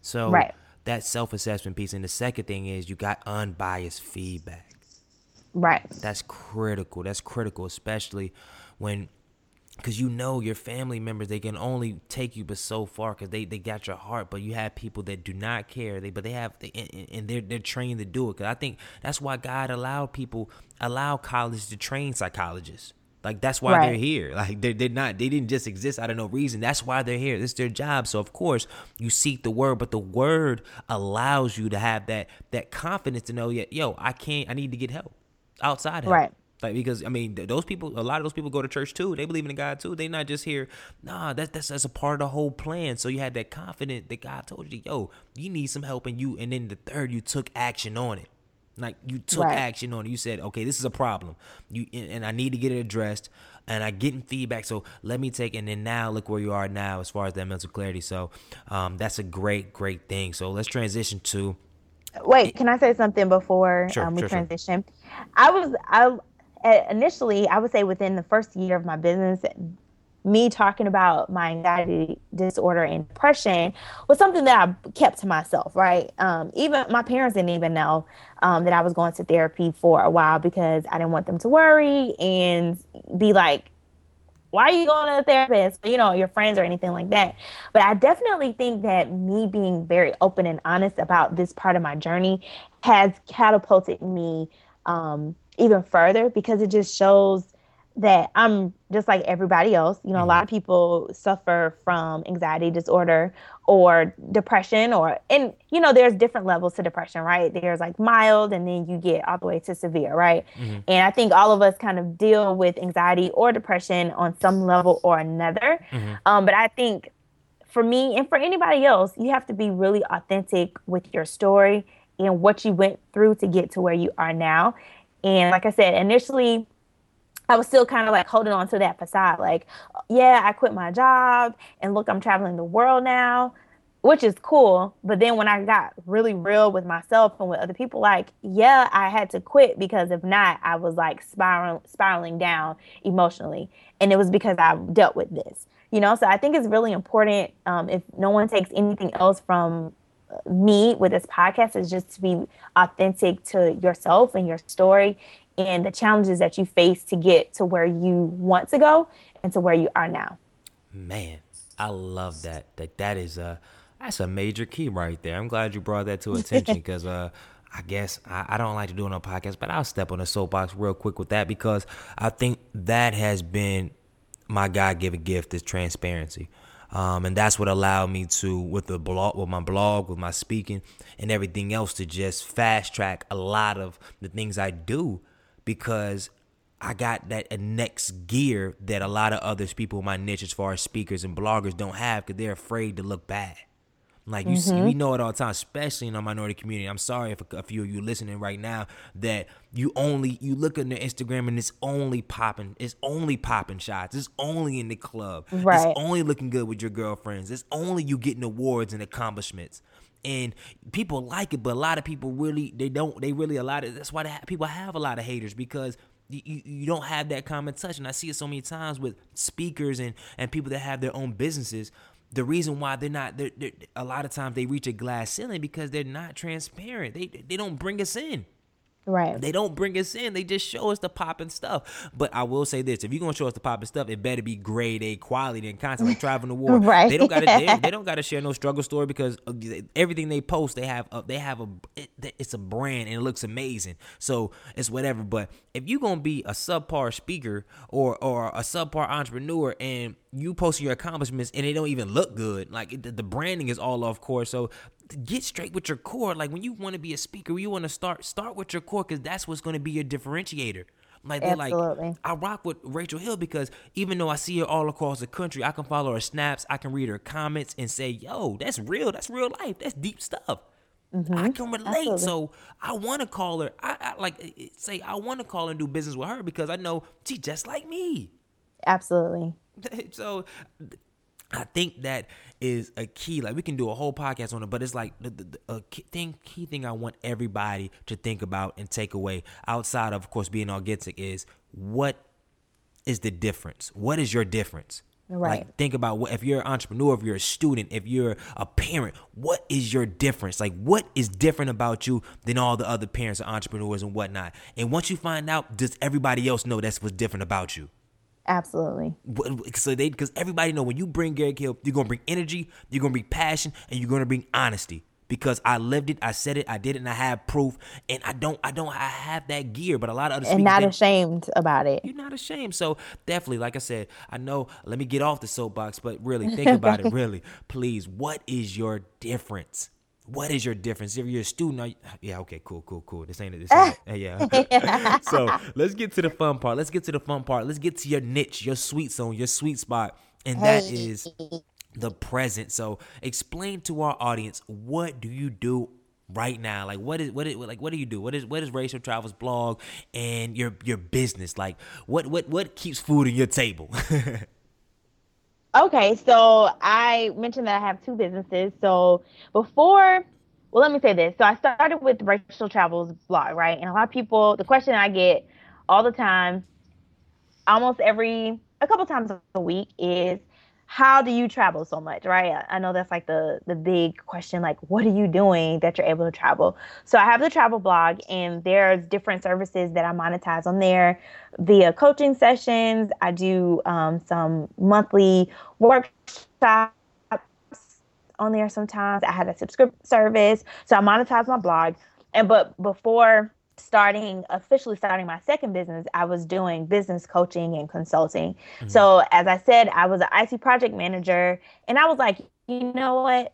So right. that self assessment piece. And the second thing is you got unbiased feedback. Right. That's critical. That's critical, especially when because you know your family members they can only take you but so far because they, they got your heart but you have people that do not care they but they have they, and they're they're trained to do it because i think that's why god allowed people allow college to train psychologists Like that's why Right. they're here. Like they did not they didn't just exist out of no reason. That's why they're here. This is their job. So of course you seek the word, but the word allows you to have that that confidence to know, yeah, yo, I can't. I need to get help outside help. Right. Like because I mean those people, a lot of those people go to church too. They believe in God too. They're not just here. Nah, that's that's that's a part of the whole plan. So you had that confidence that God told you, yo, you need some help, and you. And then the third, you took action on it. Like you took Right. action on it. You said, okay, this is a problem. You and I need to get it addressed. And I getting feedback. So let me take. And then now look where you are now as far as that mental clarity. So um, that's a great, great thing. So let's transition to Wait, can I say something before Sure, um, we sure, sure. transition? I was I uh, initially I would say within the first year of my business, me talking about my anxiety disorder and depression was something that I kept to myself. Right, um, even my parents didn't even know um, that I was going to therapy for a while because I didn't want them to worry and be like, why are you going to a therapist? You know, your friends or anything like that. But I definitely think that me being very open and honest about this part of my journey has catapulted me um, even further because it just shows that I'm just like everybody else. You know, a mm-hmm. lot of people suffer from anxiety disorder or depression, or, and, you know, there's different levels to depression, right? There's like mild, and then you get all the way to severe, right? Mm-hmm. And I think all of us kind of deal with anxiety or depression on some level or another. Mm-hmm. Um, but I think for me and for anybody else, you have to be really authentic with your story and what you went through to get to where you are now. And like I said, initially, I was still kind of like holding on to that facade. Like, yeah, I quit my job and look, I'm traveling the world now, which is cool. But then when I got really real with myself and with other people, like, yeah, I had to quit because if not, I was like spiraling, spiraling down emotionally. And it was because I dealt with this, you know? So I think it's really important um, if no one takes anything else from uh, me with this podcast is just to be authentic to yourself and your story and the challenges that you face to get to where you want to go and to where you are now. Man, I love that. That that is a that's a major key right there. I'm glad you brought that to attention because uh I guess I, I don't like to do it on a podcast, but I'll step on the soapbox real quick with that because I think that has been my God given gift is transparency. Um, and that's what allowed me to with the blog with my blog, with my speaking and everything else to just fast track a lot of the things I do because I got that next gear that a lot of other people in my niche as far as speakers and bloggers don't have because they're afraid to look bad. Like you see, we mm-hmm. know it all the time, especially in our minority community. I'm sorry if a, a few of you listening right now that you only you look at their Instagram and it's only popping, it's only popping shots, it's only in the club, Right. it's only looking good with your girlfriends, it's only you getting awards and accomplishments. And people like it, but a lot of people really they don't they really a lot of that's why have, people have a lot of haters because you, you, you don't have that common touch. And i see it so many times with speakers and and people that have their own businesses. The reason why they're not they're, they're, a lot of times they reach a glass ceiling because they're not transparent. They they don't bring us in Right. they don't bring us in. They just show us the popping stuff. But I will say this: if you're gonna show us the popping stuff, it better be grade A quality and content like traveling the war. Right. They don't gotta. They, they don't gotta share no struggle story because uh, everything they post, they have. A, they have a. It, it's a brand and it looks amazing. So it's whatever. But if you're gonna be a subpar speaker or or a subpar entrepreneur and you post your accomplishments and they don't even look good, like it, the branding is all off course. So get straight with your core. Like when you want to be a speaker, you want to start start with your core because that's what's going to be your differentiator. Like they're Absolutely. like, I rock with Rachel Hill because even though I see her all across the country, I can follow her snaps, I can read her comments and say, "Yo, that's real. That's real life. That's deep stuff." Mm-hmm. I can relate, Absolutely. so I want to call her. I, I like say I want to call and do business with her because I know she's just like me. Absolutely. so I think that is a key. Like we can do a whole podcast on it, but it's like the, the, the a key thing. Key thing I want everybody to think about and take away outside of, of course, being authentic is what is the difference? What is your difference? Right. Like think about what if you're an entrepreneur, if you're a student, if you're a parent, what is your difference? Like what is different about you than all the other parents and entrepreneurs and whatnot? And once you find out, does everybody else know that's what's different about you? Absolutely. So they, because everybody know when you bring Garrett Hill, you're gonna bring energy, you're gonna bring passion, and you're gonna bring honesty. because I lived it, I said it, I did it, and I have proof. And I don't, I don't, I have that gear, but a lot of other and not ashamed about it. You're not ashamed. So definitely, like I said, I know. Let me get off the soapbox, but really think about it. Really, please, what is your difference? What is your difference? If you're a student, you, uh, yeah, okay, cool, cool, cool. This ain't it. This ain't it. Yeah. so let's get to the fun part. Let's get to the fun part. Let's get to your niche, your sweet zone, your sweet spot, and that is the present. So explain to our audience what do you do right now? Like what is what is like what do you do? What is what is Rachel Travels blog and your your business? Like what what what keeps food on your table? okay, so I mentioned that I have two businesses. So before well, let me say this. So I started with Rachel Travels blog, right? And a lot of people, the question I get all the time, almost every a couple times a week is how do you travel so much right? I know that's like the the big question like what are you doing that you're able to travel? So i have the travel blog and there's different services that i monetize on there via coaching sessions. I do um, some monthly workshops on there sometimes. I have a subscription service. So i monetize my blog. And but before starting officially starting my second business, I was doing business coaching and consulting. Mm-hmm. So as I said, I was an IT project manager, and I was like, you know what?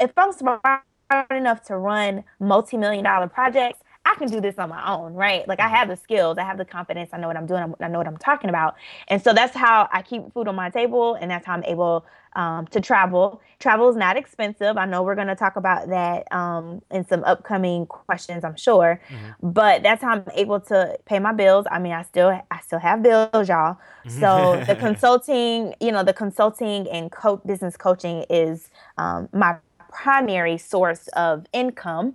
If I'm smart enough to run multi-million dollar projects, I can do this on my own, right? Like I have the skills, I have the confidence, I know what I'm doing, I know what I'm talking about. And so that's how I keep food on my table and that's how I'm able um, to travel. Travel is not expensive. I know we're going to talk about that um, in some upcoming questions, I'm sure. Mm-hmm. But that's how I'm able to pay my bills. I mean, I still I still have bills, y'all. So the consulting, you know, the consulting and co- business coaching is um, my primary source of income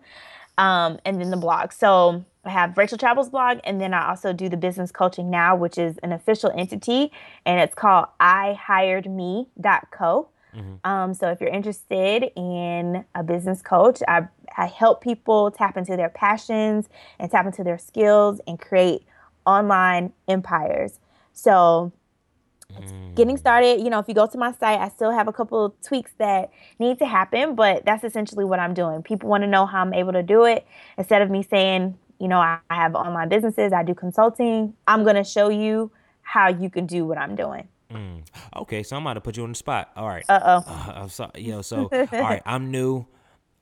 um, and then the blog. So I have Rachel Travels blog, and then I also do the business coaching now, which is an official entity, and it's called ihiredme.co. Mm-hmm. Um, so if you're interested in a business coach, I, I help people tap into their passions and tap into their skills and create online empires. So getting started. You know, if you go to my site, I still have a couple of tweaks that need to happen, but that's essentially what I'm doing. People want to know how I'm able to do it. Instead of me saying, you know, I have online businesses, I do consulting, I'm going to show you how you can do what I'm doing. Mm. Okay, so I'm about to put you on the spot. All right. Uh-oh. Uh, I'm sorry. Yo, so, all right, I'm new.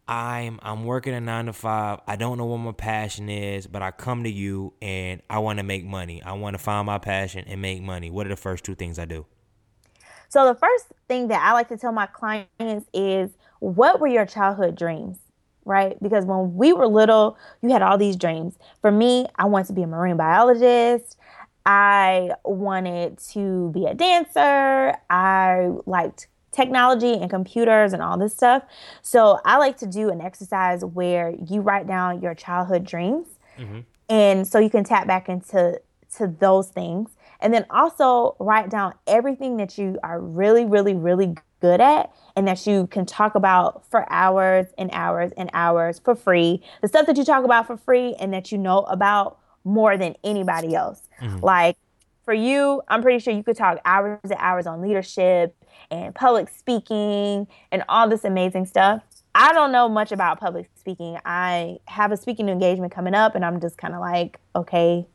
I'm I'm working a nine to five. I don't know what my passion is, but I come to you and I want to make money. I want to find my passion and make money. What are the first two things I do? So the first thing that I like to tell my clients is what were your childhood dreams? Right? Because when we were little, you had all these dreams. For me, I wanted to be a marine biologist. I wanted to be a dancer. I liked technology and computers and all this stuff. So I like to do an exercise where you write down your childhood dreams. Mm-hmm. And so you can tap back into to those things. And then also write down everything that you are really, really, really good at and that you can talk about for hours and hours and hours for free. The stuff that you talk about for free and that you know about more than anybody else. Mm-hmm. Like for you, I'm pretty sure you could talk hours and hours on leadership and public speaking and all this amazing stuff. I don't know much about public speaking. I have a speaking engagement coming up, and I'm just kind of like, okay,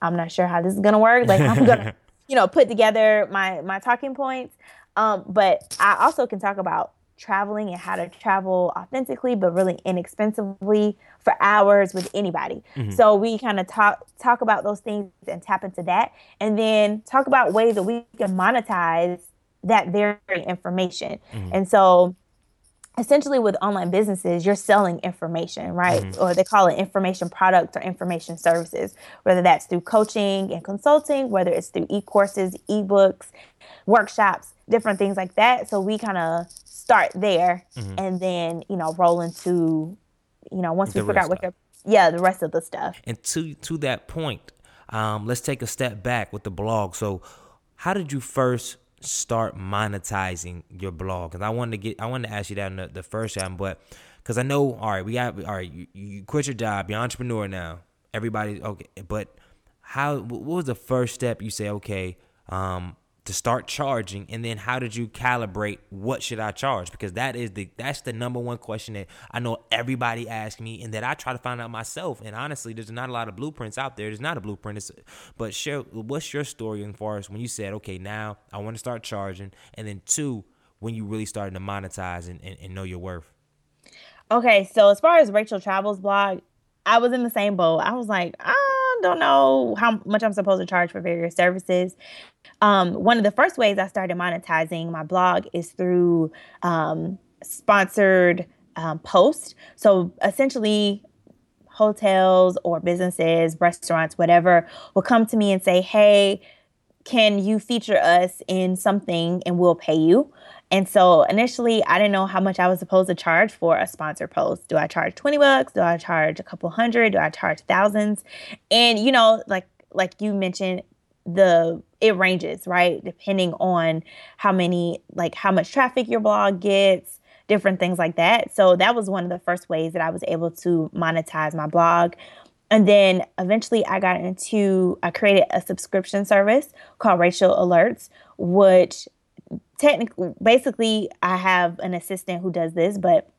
I'm not sure how this is gonna work. Like I'm gonna, you know, put together my my talking points. Um, but I also can talk about traveling and how to travel authentically, but really inexpensively for hours with anybody. Mm-hmm. So we kind of talk talk about those things and tap into that, and then talk about ways that we can monetize that very information. Mm-hmm. And so essentially with online businesses you're selling information right mm-hmm. or they call it information products or information services whether that's through coaching and consulting whether it's through e-courses ebooks workshops different things like that so we kind of start there mm-hmm. and then you know roll into you know once the we figure out what your yeah the rest of the stuff and to to that point um, let's take a step back with the blog so how did you first start monetizing your blog? Because I wanted to get, I wanted to ask you that in the, the first time, but because I know, all right, we got, all right, you, you quit your job, you're an entrepreneur now. Everybody, okay, but how? What was the first step you say? Okay, um, to start charging and then how did you calibrate what should i charge? Because that is the that's the number one question that i know everybody asks me and that i try to find out myself. And honestly there's not a lot of blueprints out there. There's not a blueprint. It's, but share what's your story as far as when you said okay now i want to start charging and then two when you really started to monetize and, and, and know your worth? Okay so as far as rachel travels blog i was in the same boat. I was like i don't know how much i'm supposed to charge for various services um, one of the first ways I started monetizing my blog is through um, sponsored um, posts. So essentially, hotels or businesses, restaurants, whatever, will come to me and say, hey, can you feature us in something and we'll pay you? And so initially, I didn't know how much I was supposed to charge for a sponsor post. Do I charge 20 bucks? Do I charge a couple hundred? Do I charge thousands? And you know, like like you mentioned, the it ranges, right? Depending on how many, like how much traffic your blog gets, different things like that. So that was one of the first ways that I was able to monetize my blog. And then eventually I got into, I created a subscription service called Rachel Alerts, which technically, basically, I have an assistant who does this, but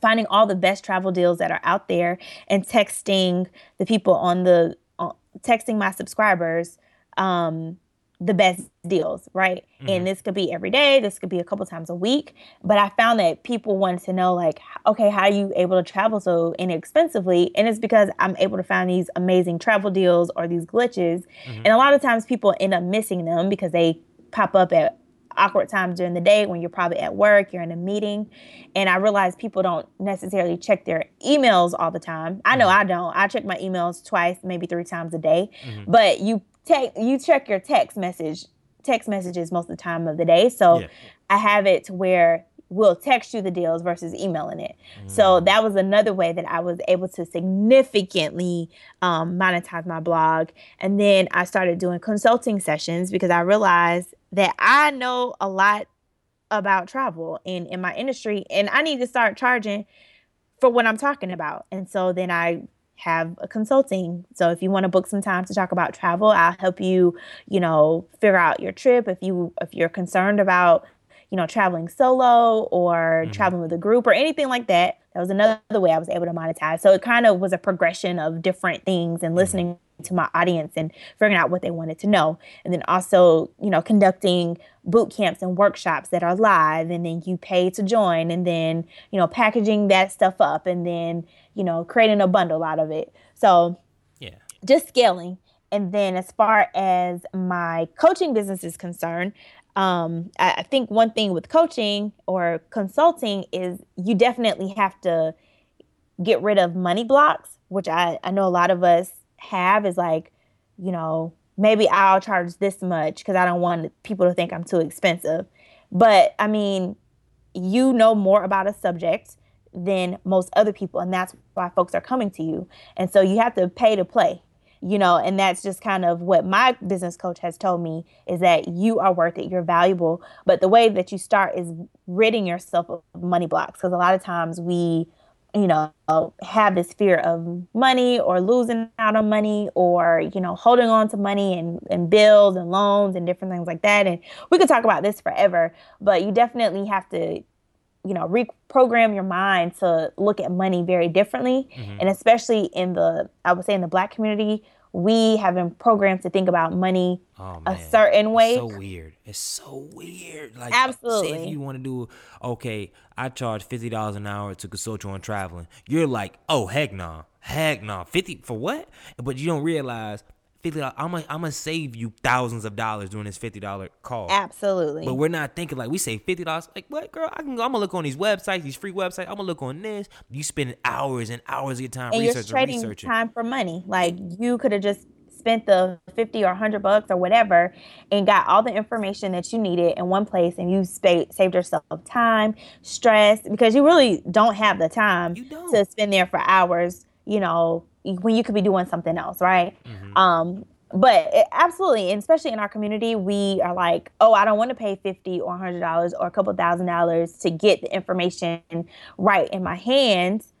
finding all the best travel deals that are out there and texting the people on the, uh, texting my subscribers um, the best deals, right? Mm-hmm. And this could be every day, this could be a couple times a week. But I found that people wanted to know, like, okay, how are you able to travel so inexpensively? And it's because I'm able to find these amazing travel deals or these glitches. Mm-hmm. And a lot of times people end up missing them because they pop up at awkward times during the day when you're probably at work, you're in a meeting. And I realize people don't necessarily check their emails all the time. I know mm-hmm. I don't. I check my emails twice, maybe three times a day. Mm-hmm. But you take you check your text message text messages most of the time of the day. So yeah. I have it to where we'll text you the deals versus emailing it. Mm. So that was another way that I was able to significantly um, monetize my blog. And then I started doing consulting sessions because I realized that I know a lot about travel in in my industry and I need to start charging for what I'm talking about. And so then I have a consulting. So if you want to book some time to talk about travel, I'll help you, you know, figure out your trip. If you if you're concerned about, you know, traveling solo or mm-hmm. traveling with a group or anything like that, that was another way I was able to monetize. So it kind of was a progression of different things and mm-hmm. listening to my audience and figuring out what they wanted to know. And then also, you know, conducting boot camps and workshops that are live and then you pay to join and then, you know, packaging that stuff up and then, you know, creating a bundle out of it. So, yeah. Just scaling. And then as far as my coaching business is concerned, um, I, I think one thing with coaching or consulting is you definitely have to get rid of money blocks, which I, I know a lot of us have is like, you know, maybe I'll charge this much because I don't want people to think I'm too expensive. But I mean, you know more about a subject than most other people, and that's why folks are coming to you. And so you have to pay to play, you know, and that's just kind of what my business coach has told me is that you are worth it, you're valuable. But the way that you start is ridding yourself of money blocks because a lot of times we you know, have this fear of money or losing out on money or, you know, holding on to money and, and bills and loans and different things like that. And we could talk about this forever, but you definitely have to, you know, reprogram your mind to look at money very differently. Mm-hmm. And especially in the, I would say in the black community, we have been programmed to think about money oh, a certain way. It's so weird. It's so weird. Like absolutely. Say if you want to do okay, I charge fifty dollars an hour to consult you on traveling. You're like, oh heck no, nah. heck no, nah. fifty for what? But you don't realize fifty dollars. I'm gonna I'm gonna save you thousands of dollars doing this fifty dollar call. Absolutely. But we're not thinking like we say fifty dollars. Like what, girl? I can. Go, I'm gonna look on these websites, these free websites. I'm gonna look on this. You spend hours and hours of your time and researching, you're trading researching. time for money. Like you could have just spent the 50 or 100 bucks or whatever and got all the information that you needed in one place and you sp- saved yourself time stress because you really don't have the time to spend there for hours you know when you could be doing something else, right? Mm-hmm. Um, but it, absolutely, and especially in our community, we are like, oh, I don't want to pay fifty or hundred dollars or a couple thousand dollars to get the information right in my hands.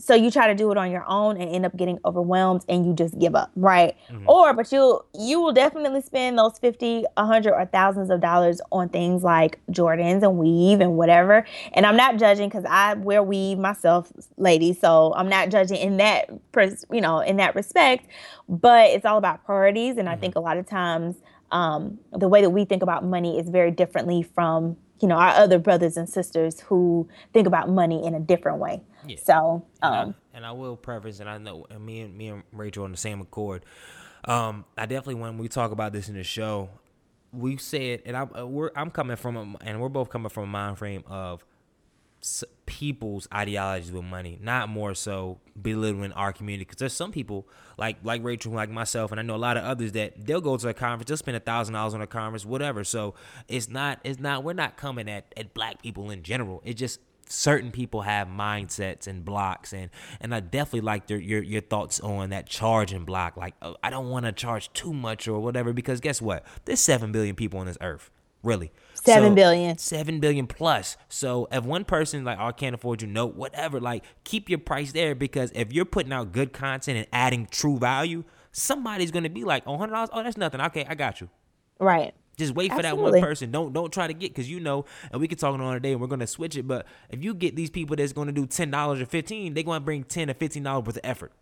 So you try to do it on your own and end up getting overwhelmed and you just give up right mm-hmm. or but you'll you will definitely spend those 50 100 or thousands of dollars on things like jordans and weave and whatever and i'm not judging because i wear weave myself ladies so i'm not judging in that you know in that respect but it's all about priorities and mm-hmm. i think a lot of times um, the way that we think about money is very differently from you know our other brothers and sisters who think about money in a different way yeah. so um, and, I, um, and, I, will preface and i know and me and me and rachel on the same accord um, i definitely when we talk about this in the show we said and I, uh, we're, i'm coming from a, and we're both coming from a mind frame of people's ideologies with money, not more so belittling our community. Because there's some people like like Rachel, like myself, and I know a lot of others that they'll go to a conference, they'll spend a thousand dollars on a conference, whatever. So it's not it's not we're not coming at at black people in general. It's just certain people have mindsets and blocks and and I definitely like your your, your thoughts on that charging block like oh, I don't want to charge too much or whatever because guess what there's 7 billion people on this earth really Seven so, billion. Seven billion plus. So if one person like, oh, I can't afford you, no, whatever, like keep your price there because if you're putting out good content and adding true value, somebody's gonna be like, oh, hundred dollars, oh, that's nothing. Okay, I got you. Right. Just wait for Absolutely. that one person. Don't don't try to get because you know, and we can talk on a day and we're gonna switch it. But if you get these people that's gonna do ten dollars or fifteen, they're gonna bring ten or fifteen dollars worth of effort.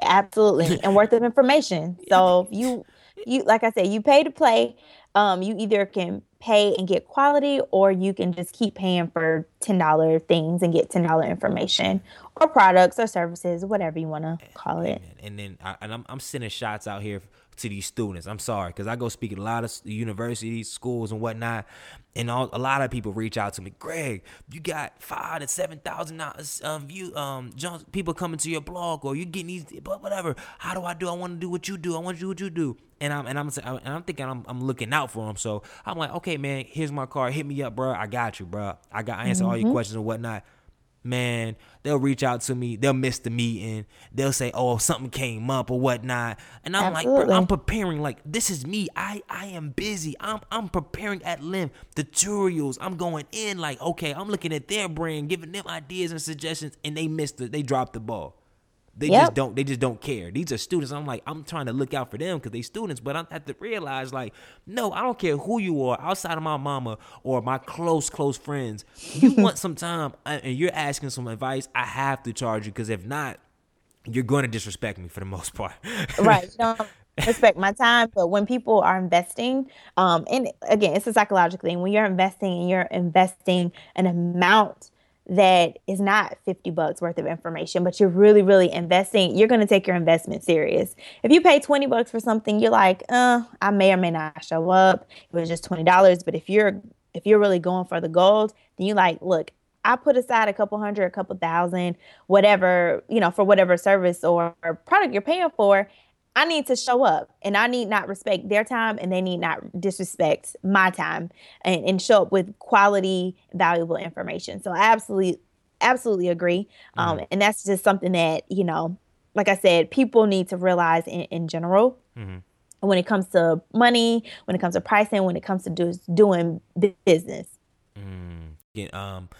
Absolutely, and worth of information. So you you like I said, you pay to play. Um, you either can pay and get quality, or you can just keep paying for $10 things and get $10 information or products or services, whatever you want to call it. And then I, and I'm, I'm sending shots out here to these students. I'm sorry because I go speak at a lot of universities, schools, and whatnot, and all, a lot of people reach out to me. Greg, you got five to seven thousand um view um people coming to your blog, or you getting these but whatever. How do I do? I want to do what you do. I want to do what you do. And I'm and I'm and I'm thinking I'm, I'm looking out for them. So I'm like, okay, man, here's my card. Hit me up, bro. I got you, bro. I got I answer mm-hmm. all your mm-hmm. questions and whatnot man, they'll reach out to me. They'll miss the meeting. They'll say, "Oh, something came up or whatnot," and I'm Absolutely. like, I'm preparing. Like this is me. I I am busy. I'm I'm preparing at length tutorials. I'm going in. Like okay, I'm looking at their brand, giving them ideas and suggestions, and they missed it. They dropped the ball. They yep. just don't. They just don't care. These are students. I'm like, I'm trying to look out for them because they students. But I have to realize, like, no, I don't care who you are outside of my mama or my close, close friends. You want some time uh, and you're asking some advice. I have to charge you because if not, you're going to disrespect me for the most part. right. Don't respect my time. But when people are investing, um, and again, it's a psychological thing. When you're investing and you're investing an amount that is not 50 bucks worth of information, but you're really, really investing, you're going to take your investment serious. If you pay 20 bucks for something, you're like, uh, I may or may not show up. It was just $20. But if you're, if you're really going for the gold, then you like, look, I put aside a couple hundred, a couple thousand, whatever, you know, for whatever service or product you're paying for. I need to show up and I need not respect their time and they need not disrespect my time and, and show up with quality, valuable information. So I absolutely, absolutely agree. Um, mm-hmm. and that's just something that, you know, like I said, people need to realize in, in general. Mm-hmm. When it comes to money, when it comes to pricing, when it comes to do, doing business. Mm. Yeah, um,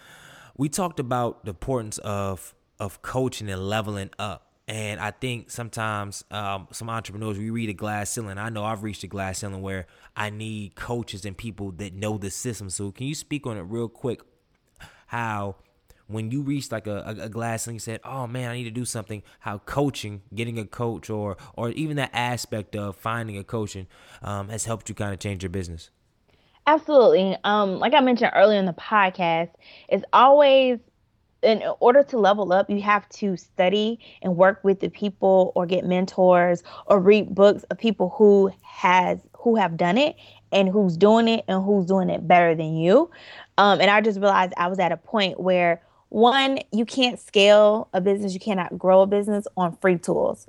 we talked about the importance of of coaching and leveling up and I think sometimes um, some entrepreneurs, we read a glass ceiling. I know I've reached a glass ceiling where I need coaches and people that know the system. So can you speak on it real quick? How when you reached like a, a, glass ceiling, you said, "Oh man, I need to do something." How coaching, getting a coach, or or even that aspect of finding a coaching um, has helped you kind of change your business. Absolutely. Um, like I mentioned earlier in the podcast, it's always in order to level up, you have to study and work with the people or get mentors or read books of people who has who have done it and who's doing it and who's doing it better than you. Um, and I just realized I was at a point where one, you can't scale a business, you cannot grow a business on free tools.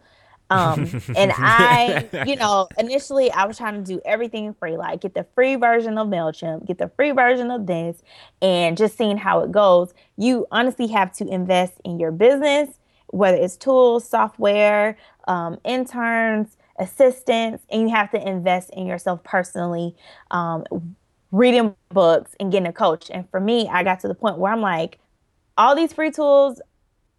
Um, and I, you know, initially I was trying to do everything free, like get the free version of MailChimp, get the free version of this, and just seeing how it goes. You honestly have to invest in your business, whether it's tools, software, um, interns, assistants, and you have to invest in yourself personally, um, reading books and getting a coach. And for me, I got to the point where I'm like, all these free tools,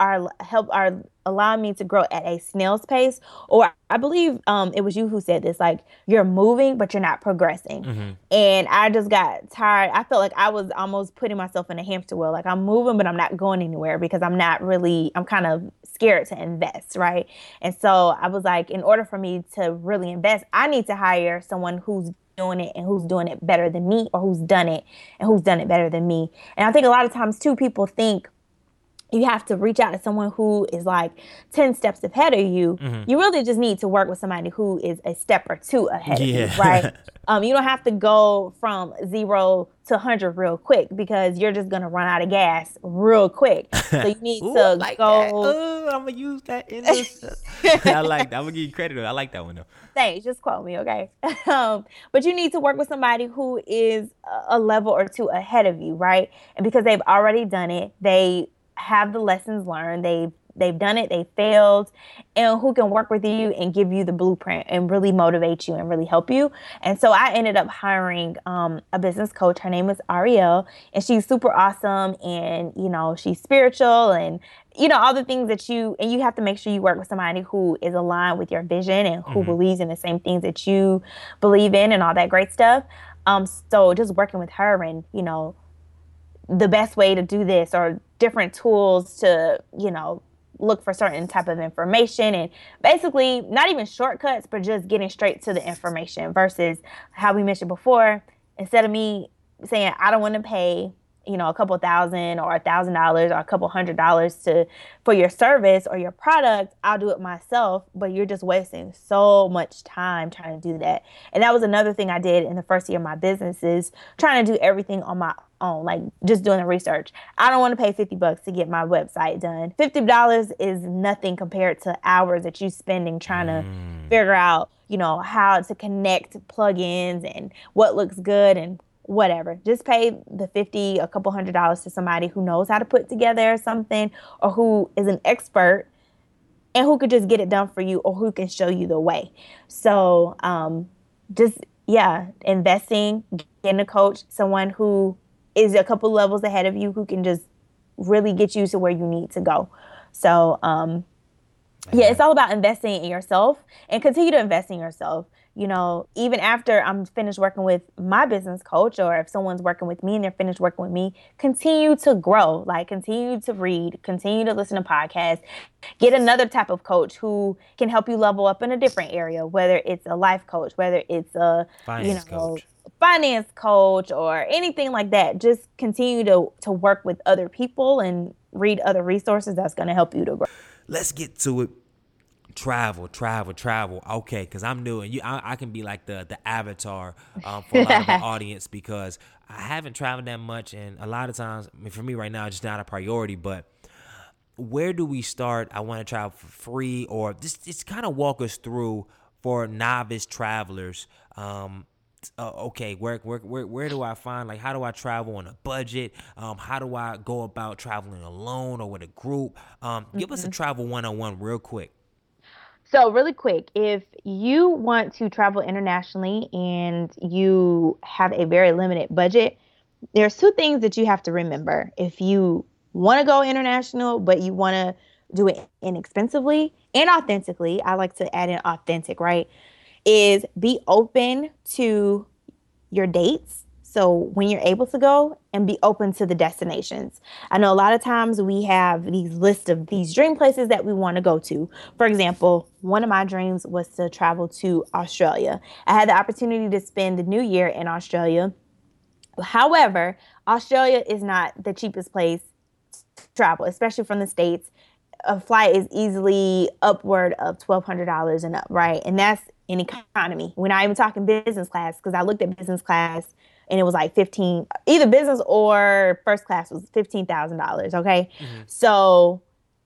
are help are allowing me to grow at a snail's pace or i believe um, it was you who said this like you're moving but you're not progressing. Mm-hmm. and i just got tired. I felt like i was almost putting myself in a hamster wheel. Like i'm moving but i'm not going anywhere because i'm not really i'm kind of scared to invest right? And so i was like in order for me to really invest i need to hire someone who's doing it and who's doing it better than me or who's done it and who's done it better than me. And i think a lot of times too people think you have to reach out to someone who is like 10 steps ahead of you. Mm-hmm. You really just need to work with somebody who is a step or two ahead yeah. of you, right? um, you don't have to go from zero to 100 real quick because you're just going to run out of gas real quick. So you need Ooh, to like go. I'm going to use that in this. I like that. I'm going to give you credit. I like that one though. Thanks. Just quote me, okay? um, but you need to work with somebody who is a level or two ahead of you, right? And because they've already done it, they have the lessons learned. They've they've done it, they failed, and who can work with you and give you the blueprint and really motivate you and really help you. And so I ended up hiring um, a business coach. Her name is Ariel, and she's super awesome. And you know, she's spiritual and you know all the things that you and you have to make sure you work with somebody who is aligned with your vision and who mm-hmm. believes in the same things that you believe in and all that great stuff. Um, so just working with her and you know the best way to do this or different tools to, you know, look for certain type of information and basically not even shortcuts but just getting straight to the information versus how we mentioned before. Instead of me saying i don't want to pay you know a couple thousand or a thousand dollars or a couple hundred dollars to for your service or your product i'll do it myself but you're just wasting so much time trying to do that. And that was another thing i did in the first year of my business is trying to do everything on my own like just doing the research. I don't want to pay 50 bucks to get my website done. $50 is nothing compared to hours that you spending trying to mm. figure out you know how to connect plugins and what looks good and whatever. Just pay the 50, a couple hundred dollars to somebody who knows how to put together something or who is an expert and who could just get it done for you or who can show you the way. So, um, just, yeah, investing, getting a coach, someone who is a couple levels ahead of you who can just really get you to where you need to go. So, um, yeah, it's all about investing in yourself and continue to invest in yourself you know, even after I'm finished working with my business coach, or if someone's working with me and they're finished working with me, continue to grow, like continue to read, continue to listen to podcasts, get another type of coach who can help you level up in a different area, whether it's a life coach, whether it's a, finance you know, coach. finance coach or anything like that. Just continue to, to work with other people and read other resources that's going to help you to grow. Let's get to it travel, travel, travel. Okay, because I'm new and you, I, I, can be like the the avatar um, for a lot of the audience because I haven't traveled that much, and a lot of times, I mean, for me right now, it's just not a priority. But where do we start? I want to travel for free, or just just kind of walk us through for novice travelers. Um, uh, okay, where, where where where do I find like how do I travel on a budget? Um, how do I go about traveling alone or with a group? Um, mm-hmm. give us a mm-hmm. travel one on one real quick. So, really quick, if you want to travel internationally and you have a very limited budget, there's two things that you have to remember. If you want to go international, but you want to do it inexpensively and authentically, I like to add in authentic, right? Is be open to your dates so when you're able to go and be open to the destinations. I know a lot of times we have these lists of these dream places that we want to go to. For example, one of my dreams was to travel to Australia. I had the opportunity to spend the new year in Australia. However, Australia is not the cheapest place to travel, especially from the States. A flight is easily upward of $1,200 and up, right? And that's in economy. We're not even talking business class because I looked at business class and it was like 15 either business or first class was $15,000, okay? Mm-hmm. So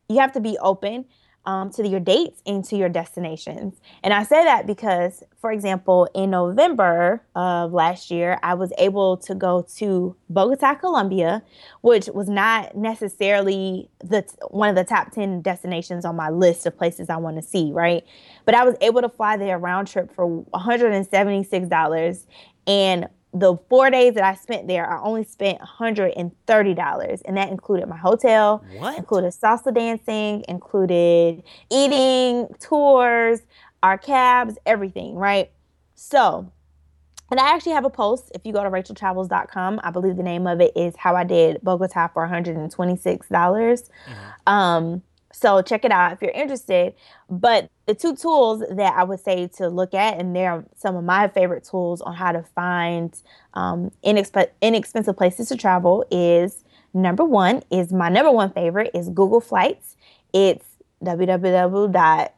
you have to be open um, to your dates and to your destinations. And I say that because, for example, in November of last year, I was able to go to Bogota, Colombia, which was not necessarily the one of the top 10 destinations on my list of places I want to see, right? But I was able to fly there round trip for $176 and the four days that I spent there, I only spent $130. And that included my hotel, What? included salsa dancing, included eating, tours, our cabs, everything, right? So, and I actually have a post. If you go to racheltravels.com, I believe the name of it is How I Did Bogota for $126. dollars Um, so check it out if you're interested. But the two tools that I would say to look at, and they're some of my favorite tools on how to find um, inexp- inexpensive places to travel, is number one is my number one favorite is Google Flights. It's www.google.com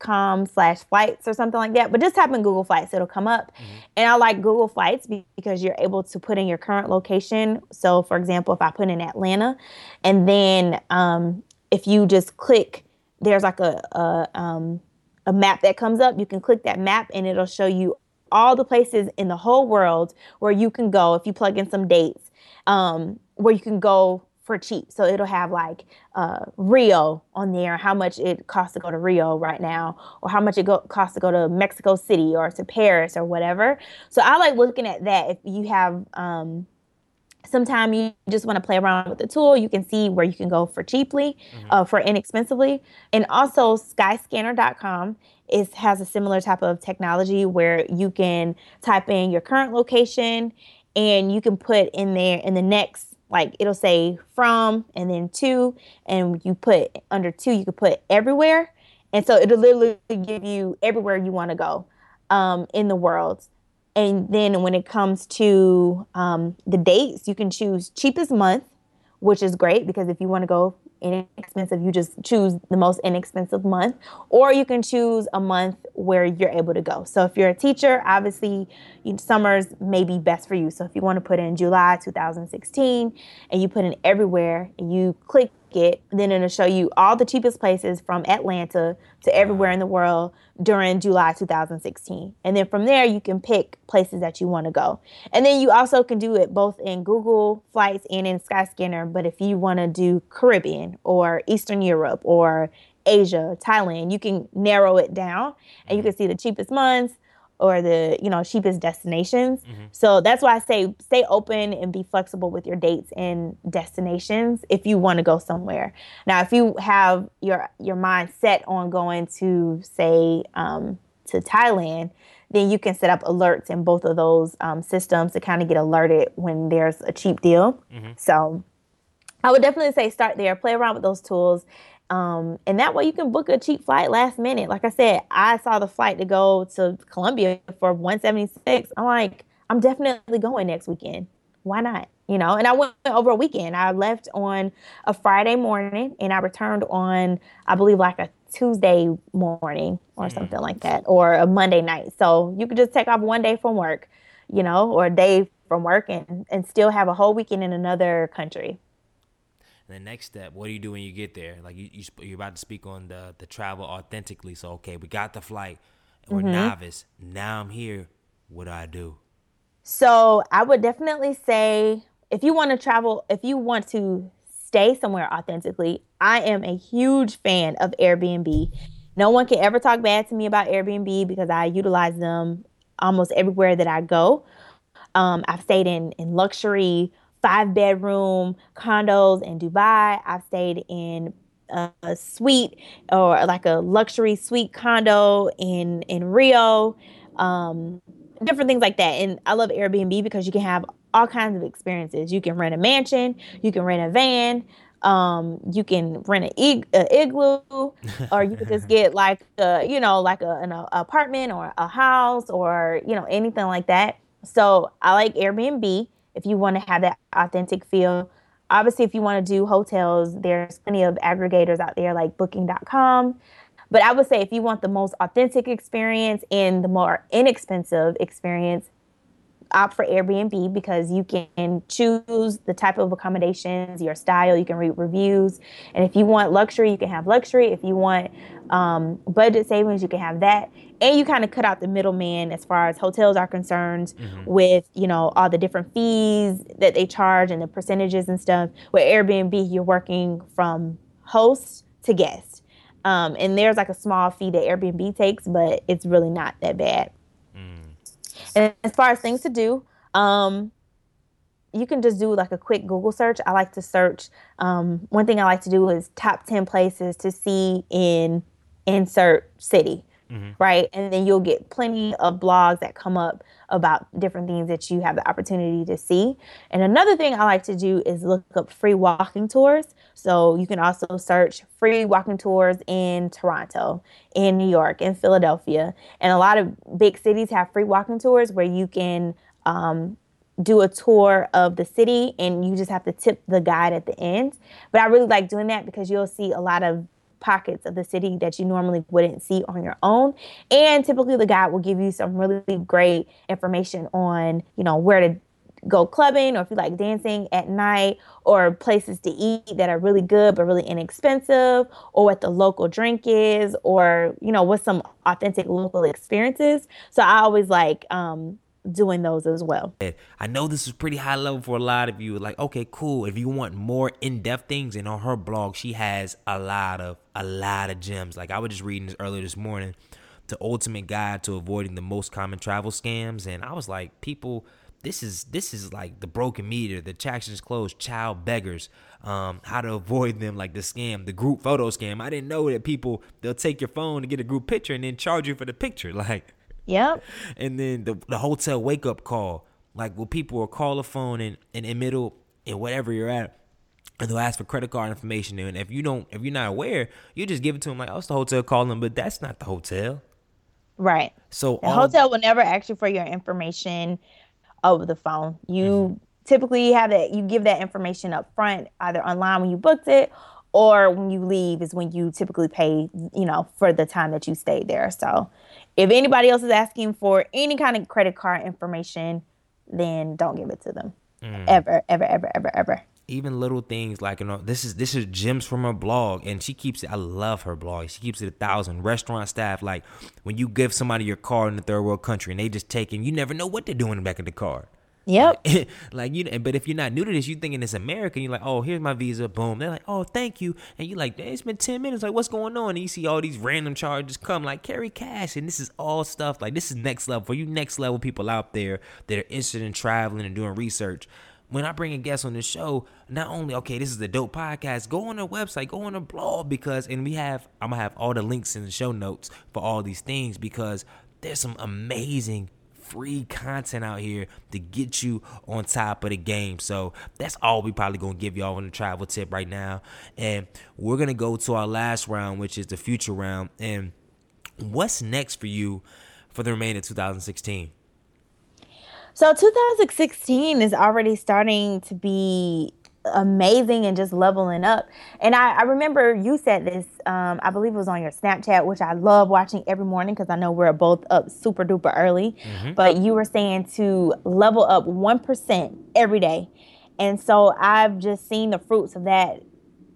slash flights or something like that. But just type in Google Flights, it'll come up. And I like Google Flights because you're able to put in your current location. So, for example, if I put in Atlanta, and then um, if you just click, there's like a a, um, a map that comes up. You can click that map, and it'll show you all the places in the whole world where you can go if you plug in some dates, um, where you can go for cheap. So it'll have like uh, Rio on there, how much it costs to go to Rio right now, or how much it go- costs to go to Mexico City or to Paris or whatever. So I like looking at that. If you have um, sometime you just want to play around with the tool, you can see where you can go for cheaply, uh, for inexpensively. And also skyscanner.com is has a similar type of technology where you can type in your current location and you can put in there in the next like it'll say from and then to and you put under two you could put everywhere. And so it'll literally give you everywhere you want to go um, in the world. And then when it comes to um, the dates, you can choose cheapest month, which is great because if you want to go inexpensive, you just choose the most inexpensive month, or you can choose a month where you're able to go. So if you're a teacher, obviously summers may be best for you. So if you want to put in July 2016 and you put in everywhere and you click it, then it'll show you all the cheapest places from Atlanta to everywhere in the world during July 2016. And then from there, you can pick places that you want to go. And then you also can do it both in Google Flights and in Skyscanner. But if you want to do Caribbean or Eastern Europe or Asia, Thailand, you can narrow it down and you mm-hmm. can see the cheapest months or the you know cheapest destinations. So that's why I say stay open and be flexible with your dates and destinations if you want to go somewhere. Now, if you have your your mind set on going to say um, to Thailand, then you can set up alerts in both of those um, systems to kind of get alerted when there's a cheap deal. So I would definitely say start there, play around with those tools. Um, and that way you can book a cheap flight last minute. Like I said, I saw the flight to go to Colombia for 176. I'm like, I'm definitely going next weekend. Why not? You know, and I went over a weekend. I left on a Friday morning and I returned on, I believe, like a Tuesday morning or something like that, or a Monday night. So you could just take off one day from work, you know, or a day from work and, and still have a whole weekend in another country. And the next step, what do you do when you get there? Like you, you sp- you're about to speak on the the travel authentically. So okay, we got the flight. And Mm-hmm. we're novice. Now I'm here. What do I do? So I would definitely say if you want to travel, if you want to stay somewhere authentically, I am a huge fan of Airbnb. No one can ever talk bad to me about Airbnb because I utilize them almost everywhere that I go. Um, I've stayed in in luxury five bedroom condos in Dubai. I've stayed in a, a suite or like a luxury suite condo in in Rio. Um, different things like that. And I love Airbnb because you can have all kinds of experiences. You can rent a mansion, you can rent a van, um, you can rent an ig- igloo, or you could just get like a, you know, like a, an a, apartment or a house or you know anything like that. So I like Airbnb if you want to have that authentic feel. Obviously, if you want to do hotels, there's plenty of aggregators out there like Booking.com. But I would say if you want the most authentic experience and the more inexpensive experience, opt for Airbnb because you can choose the type of accommodations, your style, you can read reviews. And if you want luxury, you can have luxury. If you want um, budget savings, you can have that. And you kind of cut out the middleman as far as hotels are concerned with, you know, all the different fees that they charge and the percentages and stuff. With Airbnb, you're working from host to guest. Um, and there's like a small fee that Airbnb takes, but it's really not that bad. And as far as things to do, um, you can just do like a quick Google search. I like to search. Um, one thing I like to do is top 10 places to see in insert city, mm-hmm. right? And then you'll get plenty of blogs that come up about different things that you have the opportunity to see. And another thing I like to do is look up free walking tours. So you can also search free walking tours in Toronto, in New York, in Philadelphia. And a lot of big cities have free walking tours where you can um, do a tour of the city and you just have to tip the guide at the end. But I really like doing that because you'll see a lot of pockets of the city that you normally wouldn't see on your own. And typically the guide will give you some really great information on, you know, where to go clubbing or if you like dancing at night or places to eat that are really good but really inexpensive or what the local drink is or you know what some authentic local experiences so i always like um doing those as well. I know this is pretty high level for a lot of you. Like, okay, cool. If you want more in-depth things, and on her blog, she has a lot of a lot of gems. Like I was just reading this earlier this morning, the ultimate guide to avoiding the most common travel scams, and I was like, people. This is this is like the broken meter, the attractions closed, child beggars, um, how to avoid them, like the scam, the group photo scam. I didn't know that people they'll take your phone to get a group picture and then charge you for the picture. Like Yep. And then the the hotel wake up call, like will people will call a phone in in the middle and whatever you're at, and they'll ask for credit card information. And if you don't, if you're not aware, you just give it to them like, oh, it's the hotel calling, but that's not the hotel. Right. So the hotel will never ask you for your information over the phone. You mm-hmm. typically have that. You give that information up front, either online when you booked it, or when you leave is when you typically pay. You know, for the time that you stayed there. So if anybody else is asking for any kind of credit card information, then don't give it to them. Mm. Ever, ever, ever, ever, ever. Even little things like you know, this is this is gems from her blog, and she keeps it. I love her blog. She keeps it a thousand. Restaurant staff, like when you give somebody your car in the third world country, and they just take it, you never know what they're doing back in the car. Yep. like you, but if you're not new to this, you're thinking it's America. You're like, oh, here's my visa. Boom. They're like, oh, thank you. And you're like, it's been ten minutes. Like, what's going on? And you see all these random charges come, like carry cash, and this is all stuff. Like this is next level for you. Next level people out there that are interested in traveling and doing research. When I bring a guest on the show, not only okay, this is a dope podcast. Go on the website, go on the blog because, and we have, I'm gonna have all the links in the show notes for all these things because there's some amazing free content out here to get you on top of the game. So that's all we probably gonna give y'all on the travel tip right now. And we're gonna go to our last round, which is the future round. And what's next for you for the remainder of 2016? So 2016 is already starting to be amazing and just leveling up. And I, I remember you said this, um, I believe it was on your Snapchat, which I love watching every morning because I know we're both up super duper early. Mm-hmm. But you were saying to level up 1% every day. And so I've just seen the fruits of that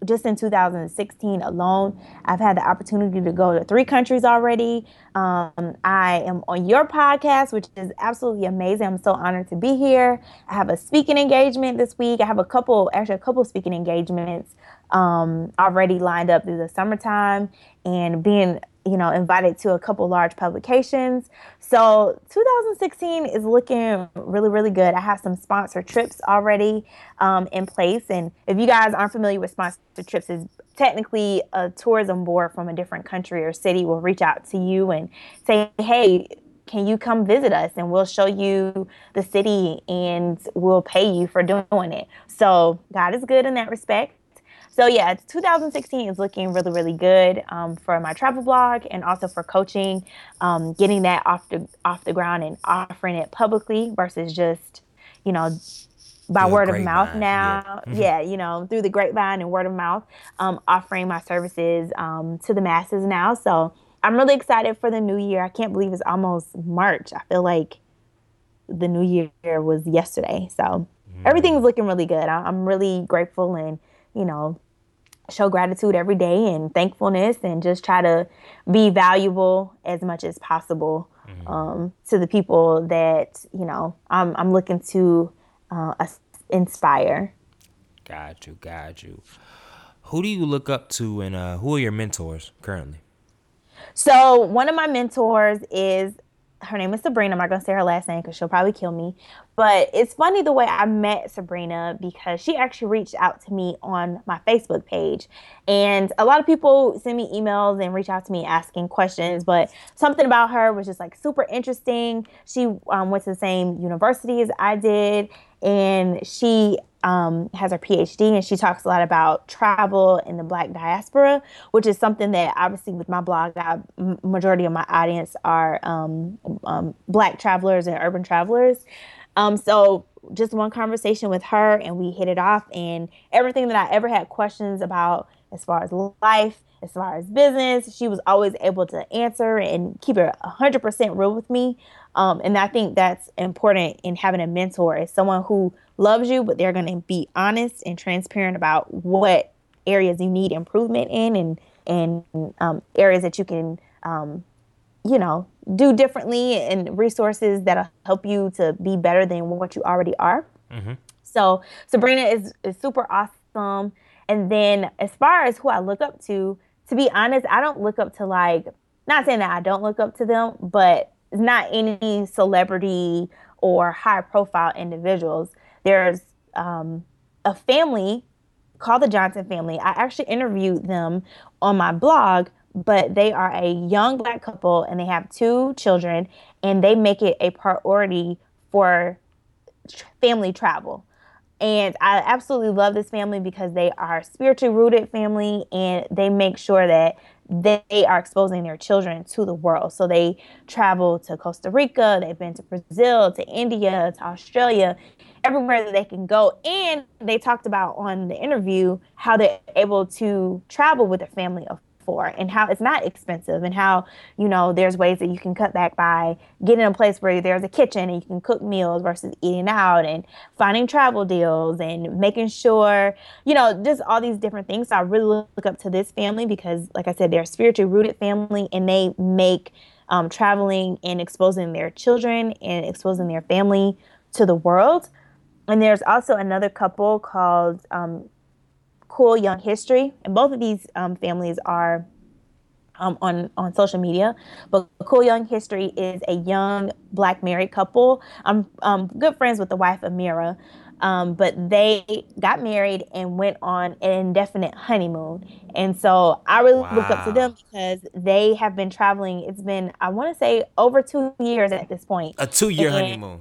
just in 2016 alone, I've had the opportunity to go to three countries already. Um, I am on your podcast, which is absolutely amazing. I'm so honored to be here. I have a speaking engagement this week. I have a couple, actually, a couple speaking engagements um, already lined up through the summertime and being you know, invited to a couple large publications. So 2016 is looking really, really good. I have some sponsor trips already um, in place. And if you guys aren't familiar with sponsor trips, is technically a tourism board from a different country or city will reach out to you and say, hey, can you come visit us and we'll show you the city and we'll pay you for doing it. So God is good in that respect. So yeah, 2016 is looking really, really good um, for my travel blog and also for coaching, um, getting that off the off the ground and offering it publicly versus just, you know, by word of mouth now. Yeah. yeah. you know, through the grapevine and word of mouth, um, offering my services um, to the masses now. So I'm really excited for the new year. I can't believe it's almost March. I feel like the new year was yesterday. So mm. everything's looking really good. I'm really grateful and you know, show gratitude every day and thankfulness and just try to be valuable as much as possible mm-hmm. um, to the people that, you know, I'm, I'm looking to uh, inspire. Got you, got you. Who do you look up to and uh, who are your mentors currently? So, one of my mentors is her name is Sabrina. I'm not gonna say her last name because she'll probably kill me. But it's funny the way I met Sabrina because she actually reached out to me on my Facebook page. And a lot of people send me emails and reach out to me asking questions, but something about her was just like super interesting. She um, went to the same university as I did, and she um, has her PhD and she talks a lot about travel in the Black diaspora, which is something that obviously with my blog, I, majority of my audience are um, um, Black travelers and urban travelers. Um, so just one conversation with her and we hit it off, and everything that I ever had questions about as far as life, as far as business, she was always able to answer and keep it 100% real with me. Um, and I think that's important in having a mentor is someone who loves you, but they're going to be honest and transparent about what areas you need improvement in and and um, areas that you can um, you know do differently and resources that'll help you to be better than what you already are. Mm-hmm. So Sabrina is, is super awesome. And then as far as who I look up to, to be honest, I don't look up to like not saying that I don't look up to them, but it's not any celebrity or high profile individuals. There's um, a family called the Johnson family. I actually interviewed them on my blog, but they are a young black couple and they have two children, and they make it a priority for family travel. And I absolutely love this family because they are spiritually rooted family and they make sure that they are exposing their children to the world. So they travel to Costa Rica, they've been to Brazil, to India, to Australia, everywhere that they can go. And they talked about on the interview how they're able to travel with their family of for and how it's not expensive and how you know there's ways that you can cut back by getting a place where there's a kitchen and you can cook meals versus eating out and finding travel deals and making sure you know just all these different things. So i really look up to this family because like i said they're a spiritually rooted family and they make um, traveling and exposing their children and exposing their family to the world. And there's also another couple called um, Cool Young History, and both of these um, families are um, on on social media. But Cool Young History is a young black married couple. I'm um, good friends with the wife Amira, um, but they got married and went on an indefinite honeymoon. And so I really wow. look up to them because they have been traveling. It's been I want to say over two years at this point. A two year honeymoon.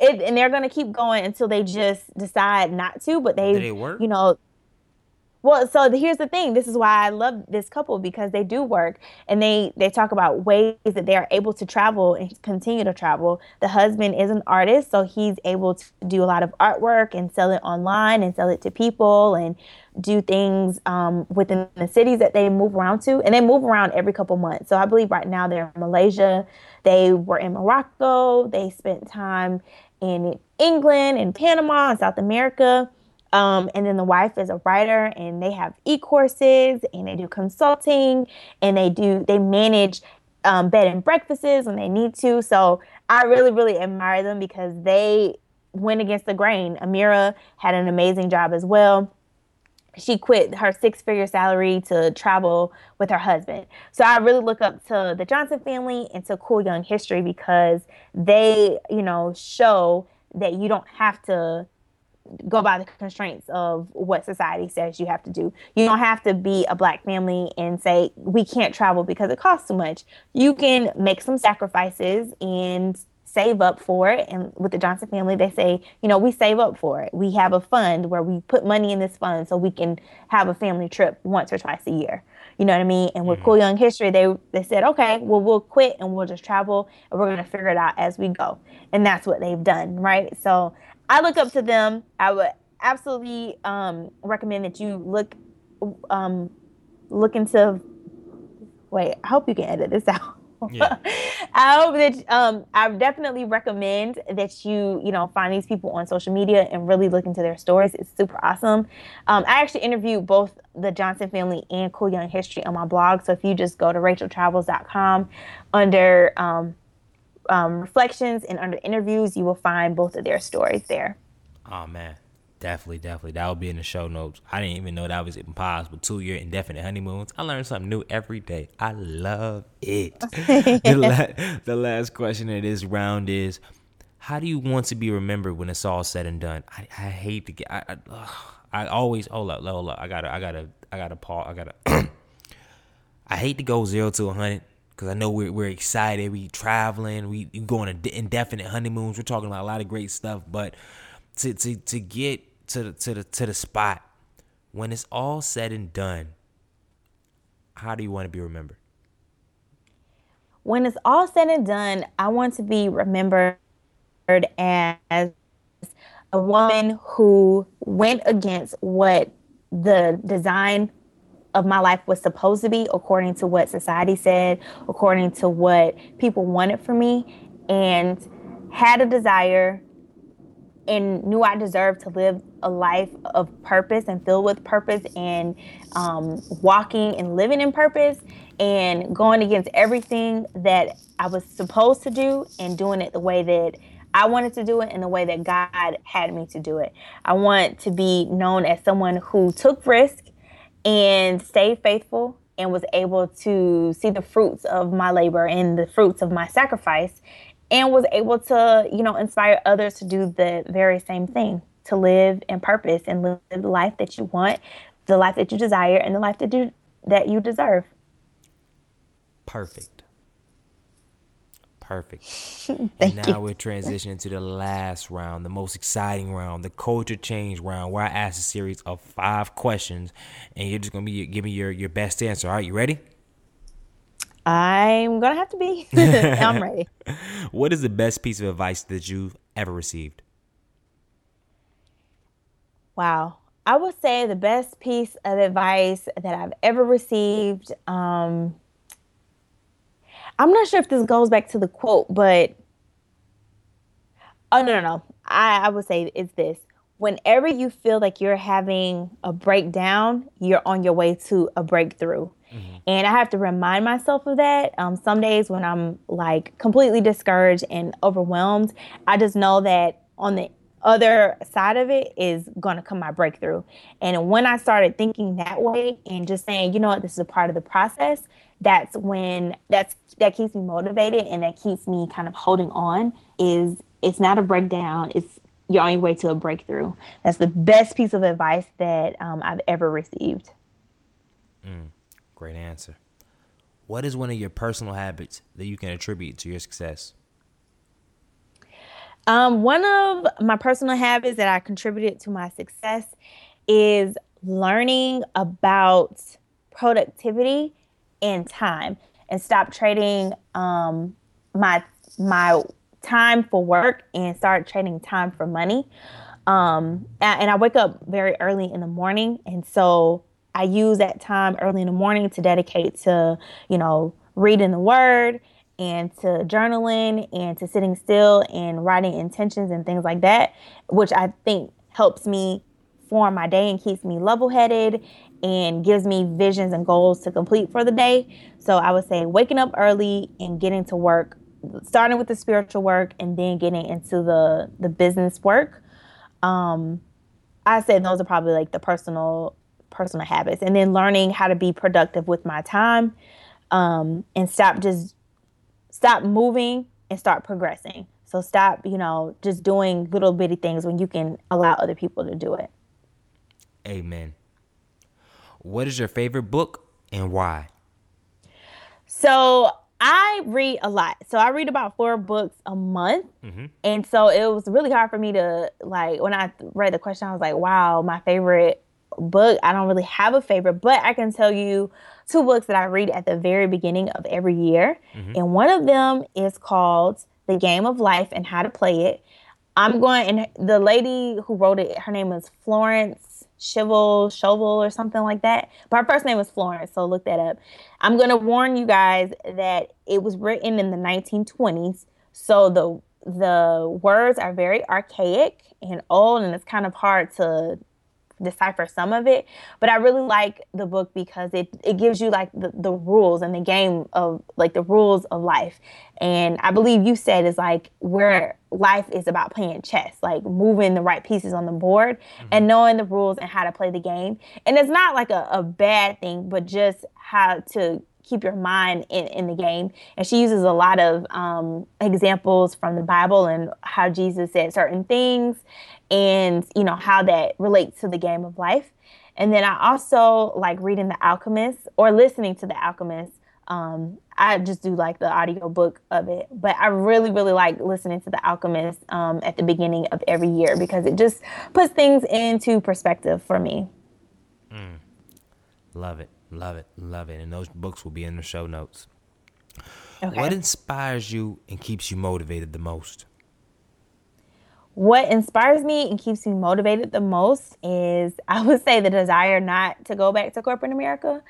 It, and they're gonna keep going until they just decide not to. But they, they work? you know, well, so here's the thing. This is why I love this couple because they do work and they they talk about ways that they are able to travel and continue to travel. The husband is an artist, so he's able to do a lot of artwork and sell it online and sell it to people and do things um, within the cities that they move around to. And they move around every couple months. So I believe right now they're in Malaysia. They were in Morocco. They spent time in England and Panama and South America um, and then the wife is a writer and they have e-courses and they do consulting and they do they manage um, bed and breakfasts when they need to. So I really, really admire them because they went against the grain. Amira had an amazing job as well. She quit her six figure salary to travel with her husband. So I really look up to the Johnson family and to Cool Young History because they, you know, show that you don't have to go by the constraints of what society says you have to do. You don't have to be a black family and say we can't travel because it costs too much. You can make some sacrifices and save up for it. And with the Johnson family, they say, you know, we save up for it. We have a fund where we put money in this fund so we can have a family trip once or twice a year. You know what I mean? And with mm-hmm. Cool Young History, they they said, okay, well we'll quit and we'll just travel and we're gonna figure it out as we go. And that's what they've done, right? So I look up to them. I would absolutely um, recommend that you look um, look into. Wait, I hope you can edit this out. Yeah. I hope that um, I definitely recommend that you you know find these people on social media and really look into their stories. It's super awesome. Um, I actually interviewed both the Johnson family and Cool Young History on my blog. So if you just go to racheltravels.com under um, um, reflections and under interviews, you will find both of their stories there. Oh man, Definitely, definitely. That will be in the show notes. I didn't even know that was even possible. Two year indefinite honeymoons. I learn something new every day. I love it. the, la- the last question of this round is How do you want to be remembered when it's all said and done? I, I hate to get. I, I, I always hold up, hold up. I gotta, I gotta, I gotta pause. I gotta. I hate to go zero to a hundred because I know we're we're excited. We traveling. We going on indefinite honeymoons. We're talking about a lot of great stuff, but to to to get to the to the to the spot when it's all said and done, how do you want to be remembered? When it's all said and done, I want to be remembered as a woman who went against what the design of my life was supposed to be according to what society said, according to what people wanted for me, and had a desire and knew I deserved to live a life of purpose and filled with purpose and um, walking and living in purpose and going against everything that I was supposed to do and doing it the way that I wanted to do it and the way that God had me to do it. I want to be known as someone who took risk and stayed faithful and was able to see the fruits of my labor and the fruits of my sacrifice and was able to, you know, inspire others to do the very same thing, to live in purpose and live the life that you want, the life that you desire, and the life that you that you deserve. Perfect. Perfect. and now you. we're transitioning to the last round, the most exciting round, the culture change round, where I ask a series of five questions, and you're just gonna be giving your your best answer. All right, you ready? I'm gonna have to be. I'm ready. What is the best piece of advice that you've ever received? Wow. I would say the best piece of advice that I've ever received. Um, I'm not sure if this goes back to the quote, but oh no, no, no. I, I would say it's this. Whenever you feel like you're having a breakdown, you're on your way to a breakthrough. Mm-hmm. And I have to remind myself of that. Um, some days when I'm like completely discouraged and overwhelmed, I just know that on the other side of it is going to come my breakthrough. And when I started thinking that way and just saying, you know what, this is a part of the process, that's when that's that keeps me motivated and that keeps me kind of holding on is it's not a breakdown it's your only way to a breakthrough that's the best piece of advice that um, i've ever received mm. Great answer. What is one of your personal habits that you can attribute to your success? Um, one of my personal habits that I contributed to my success is learning about productivity and time and stop trading um, my my time for work and start trading time for money. Um, and, and I wake up very early in the morning, and so I use that time early in the morning to dedicate to, you know, reading the word and to journaling and to sitting still and writing intentions and things like that, which I think helps me form my day and keeps me level headed and gives me visions and goals to complete for the day. So I would say waking up early and getting to work, starting with the spiritual work and then getting into the the business work. Um, I said those are probably like the personal personal habits and then learning how to be productive with my time um, and stop just stop moving and start progressing so stop you know just doing little bitty things when you can allow other people to do it amen what is your favorite book and why so I read a lot. So I read about four books a month. Mm-hmm. And so it was really hard for me to like when I read the question, I was like, wow, my favorite book. I don't really have a favorite, but I can tell you two books that I read at the very beginning of every year. Mm-hmm. And one of them is called The Game of Life and How to Play It. I'm going, and the lady who wrote it, her name is Florence Scovel, Shovel, or something like that. But her first name is Florence, so look that up. I'm going to warn you guys that it was written in the 1920s. So the the words are very archaic and old, and it's kind of hard to decipher some of it. But I really like the book because it, it gives you like the, the rules and the game of like the rules of life. And I believe you said is like where life is about playing chess, like moving the right pieces on the board mm-hmm. and knowing the rules and how to play the game. And it's not like a, a bad thing, but just how to keep your mind in, in the game. And she uses a lot of um, examples from the Bible and how Jesus said certain things and, you know, how that relates to the game of life. And then I also like reading The Alchemist or listening to The Alchemist. Um, I just do like the audio book of it, but I really, really like listening to The Alchemist um, at the beginning of every year because it just puts things into perspective for me. Mm. Love it. Love it, love it. And those books will be in the show notes. Okay. What inspires you and keeps you motivated the most? What inspires me and keeps me motivated the most is, I would say, the desire not to go back to corporate America.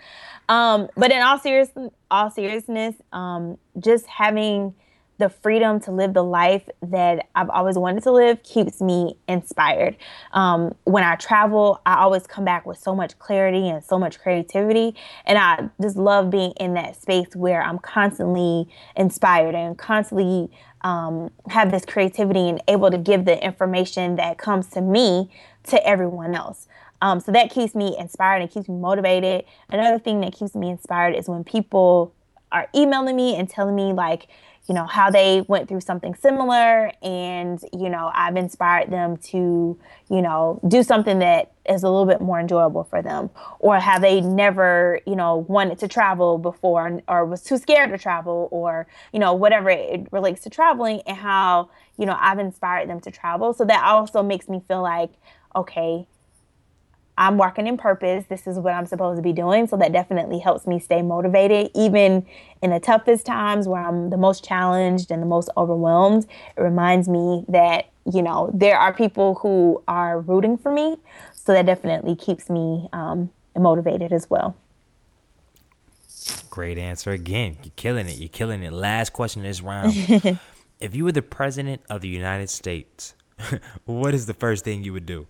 Um, but in all serious, all seriousness, um, just having the freedom to live the life that I've always wanted to live keeps me inspired. Um, when I travel, I always come back with so much clarity and so much creativity. And I just love being in that space where I'm constantly inspired and constantly um, have this creativity and able to give the information that comes to me to everyone else. Um, so that keeps me inspired and keeps me motivated. Another thing that keeps me inspired is when people are emailing me and telling me, like, you know, how they went through something similar. And, you know, I've inspired them to, you know, do something that is a little bit more enjoyable for them. Or have they never, you know, wanted to travel before or was too scared to travel or, you know, whatever it relates to traveling and how, you know, I've inspired them to travel. So that also makes me feel like, okay, I'm working in purpose. This is what I'm supposed to be doing. So that definitely helps me stay motivated, even in the toughest times where I'm the most challenged and the most overwhelmed. It reminds me that, you know, there are people who are rooting for me. So that definitely keeps me um, motivated as well. Great answer again. You're killing it. You're killing it. Last question this round. if you were the president of the United States, what is the first thing you would do?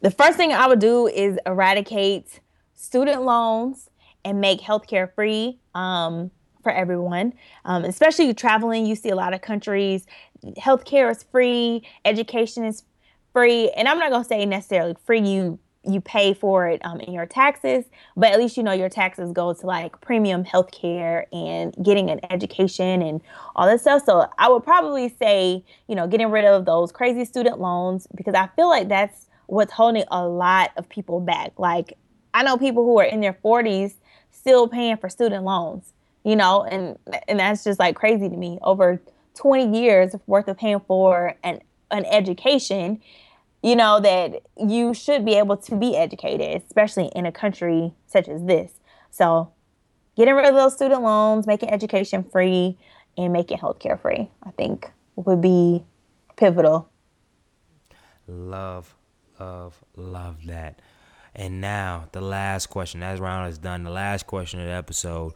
The first thing I would do is eradicate student loans and make healthcare free um, for everyone. Um, especially traveling, you see a lot of countries, healthcare is free, education is free, and I'm not gonna say necessarily free. You you pay for it um, in your taxes, but at least you know your taxes go to like premium healthcare and getting an education and all that stuff. So I would probably say, you know, getting rid of those crazy student loans because I feel like that's what's holding a lot of people back. Like I know people who are in their 40s still paying for student loans, you know, and and that's just like crazy to me. Over 20 years worth of paying for an an education, you know, that you should be able to be educated, especially in a country such as this. So getting rid of those student loans, making education free, and making healthcare free, I think would be pivotal. Love love, love that. And now the last question. As round is done, the last question of the episode,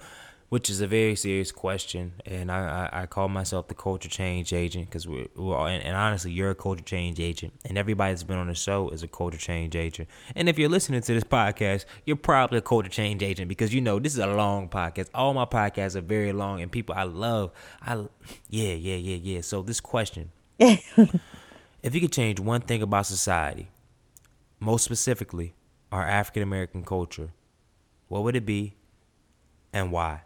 which is a very serious question, and I I, I call myself the culture change agent because we're, we're all, and, and, honestly, you're a culture change agent, and everybody that's been on the show is a culture change agent. And if you're listening to this podcast, you're probably a culture change agent because you know this is a long podcast. All my podcasts are very long, and people I love, I yeah yeah yeah yeah. So this question. if you could change one thing about society, most specifically our African American culture, what would it be and why?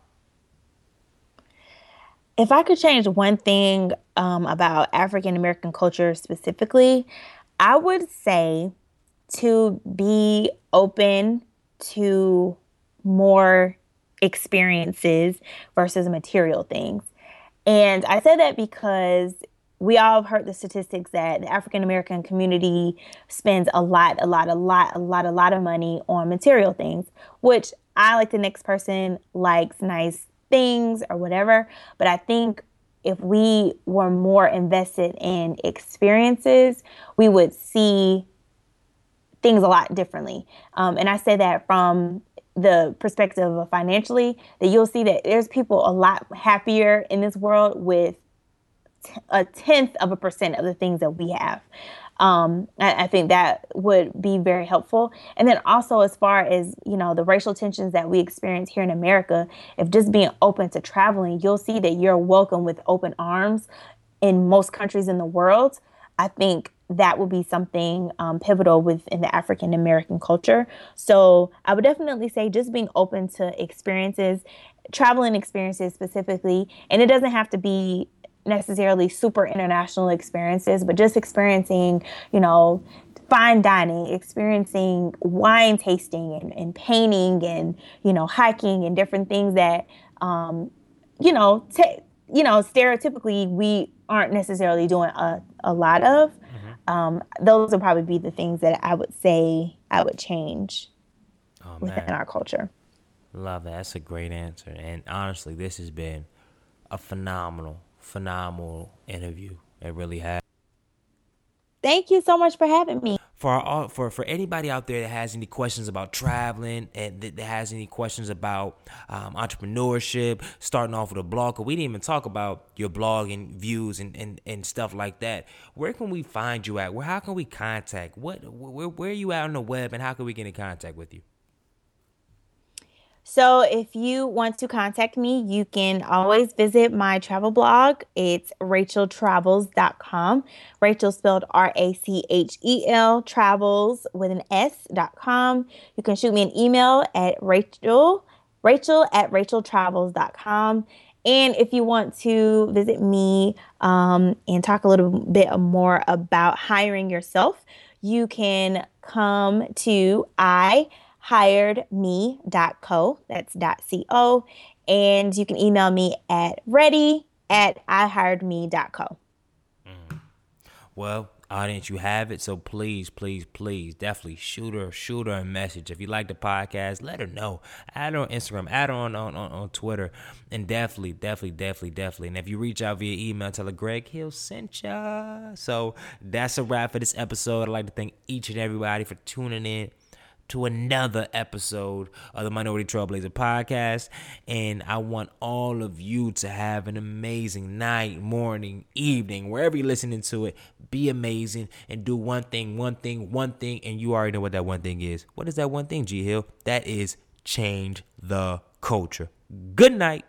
If I could change one thing um, about African American culture specifically, I would say to be open to more experiences versus material things. And I said that because we all have heard the statistics that the African American community spends a lot, a lot, a lot, a lot, a lot of money on material things, which I, like the next person, likes nice things or whatever. But I think if we were more invested in experiences, we would see things a lot differently. Um, and I say that from the perspective of financially, that you'll see that there's people a lot happier in this world with a tenth of a percent of the things that we have. Um, I, I think that would be very helpful. And then also, as far as you know, the racial tensions that we experience here in America, if just being open to traveling, you'll see that you're welcome with open arms in most countries in the world. I think that would be something um, pivotal within the African American culture. So I would definitely say just being open to experiences, traveling experiences specifically, and it doesn't have to be necessarily super international experiences, but just experiencing, you know, fine dining, experiencing wine tasting and, and painting and, you know, hiking and different things that, um, you know, t- you know, stereotypically we aren't necessarily doing a, a lot of. Mm-hmm. Um, those would probably be the things that I would say I would change oh, within our culture. Love that. That's a great answer. And honestly, this has been a phenomenal phenomenal interview. It really has. Thank you so much for having me. For our, for for anybody out there that has any questions about traveling and that, has any questions about um, entrepreneurship, starting off with a blog, we didn't even talk about your blog and views and, and, and stuff like that. Where can we find you at? Where how can we contact? What where where are you at on the web and how can we get in contact with you? So, if you want to contact me, you can always visit my travel blog. It's racheltravels.com. Rachel spelled R A C H E L, travels with an S.com. You can shoot me an email at rachel, rachel at racheltravels.com. And if you want to visit me um, and talk a little bit more about hiring yourself, you can come to I hiredme.co. That's .co. And you can email me at ready at ihiredme.co. Mm. Well, audience, you have it. So please, please, please, definitely shoot her, shoot her a message. If you like the podcast, let her know. Add her on Instagram, add her on, on, on, on Twitter. And definitely, definitely, definitely, definitely. And if you reach out via email, tell her Greg Hill sent ya. So that's a wrap for this episode. I'd like to thank each and everybody for tuning in to another episode of the Minority Trailblazer podcast. And I want all of you to have an amazing night, morning, evening, wherever you're listening to it. Be amazing and do one thing, one thing, one thing. And you already know what that one thing is. What is that one thing, G Hill? That is change the culture. Good night.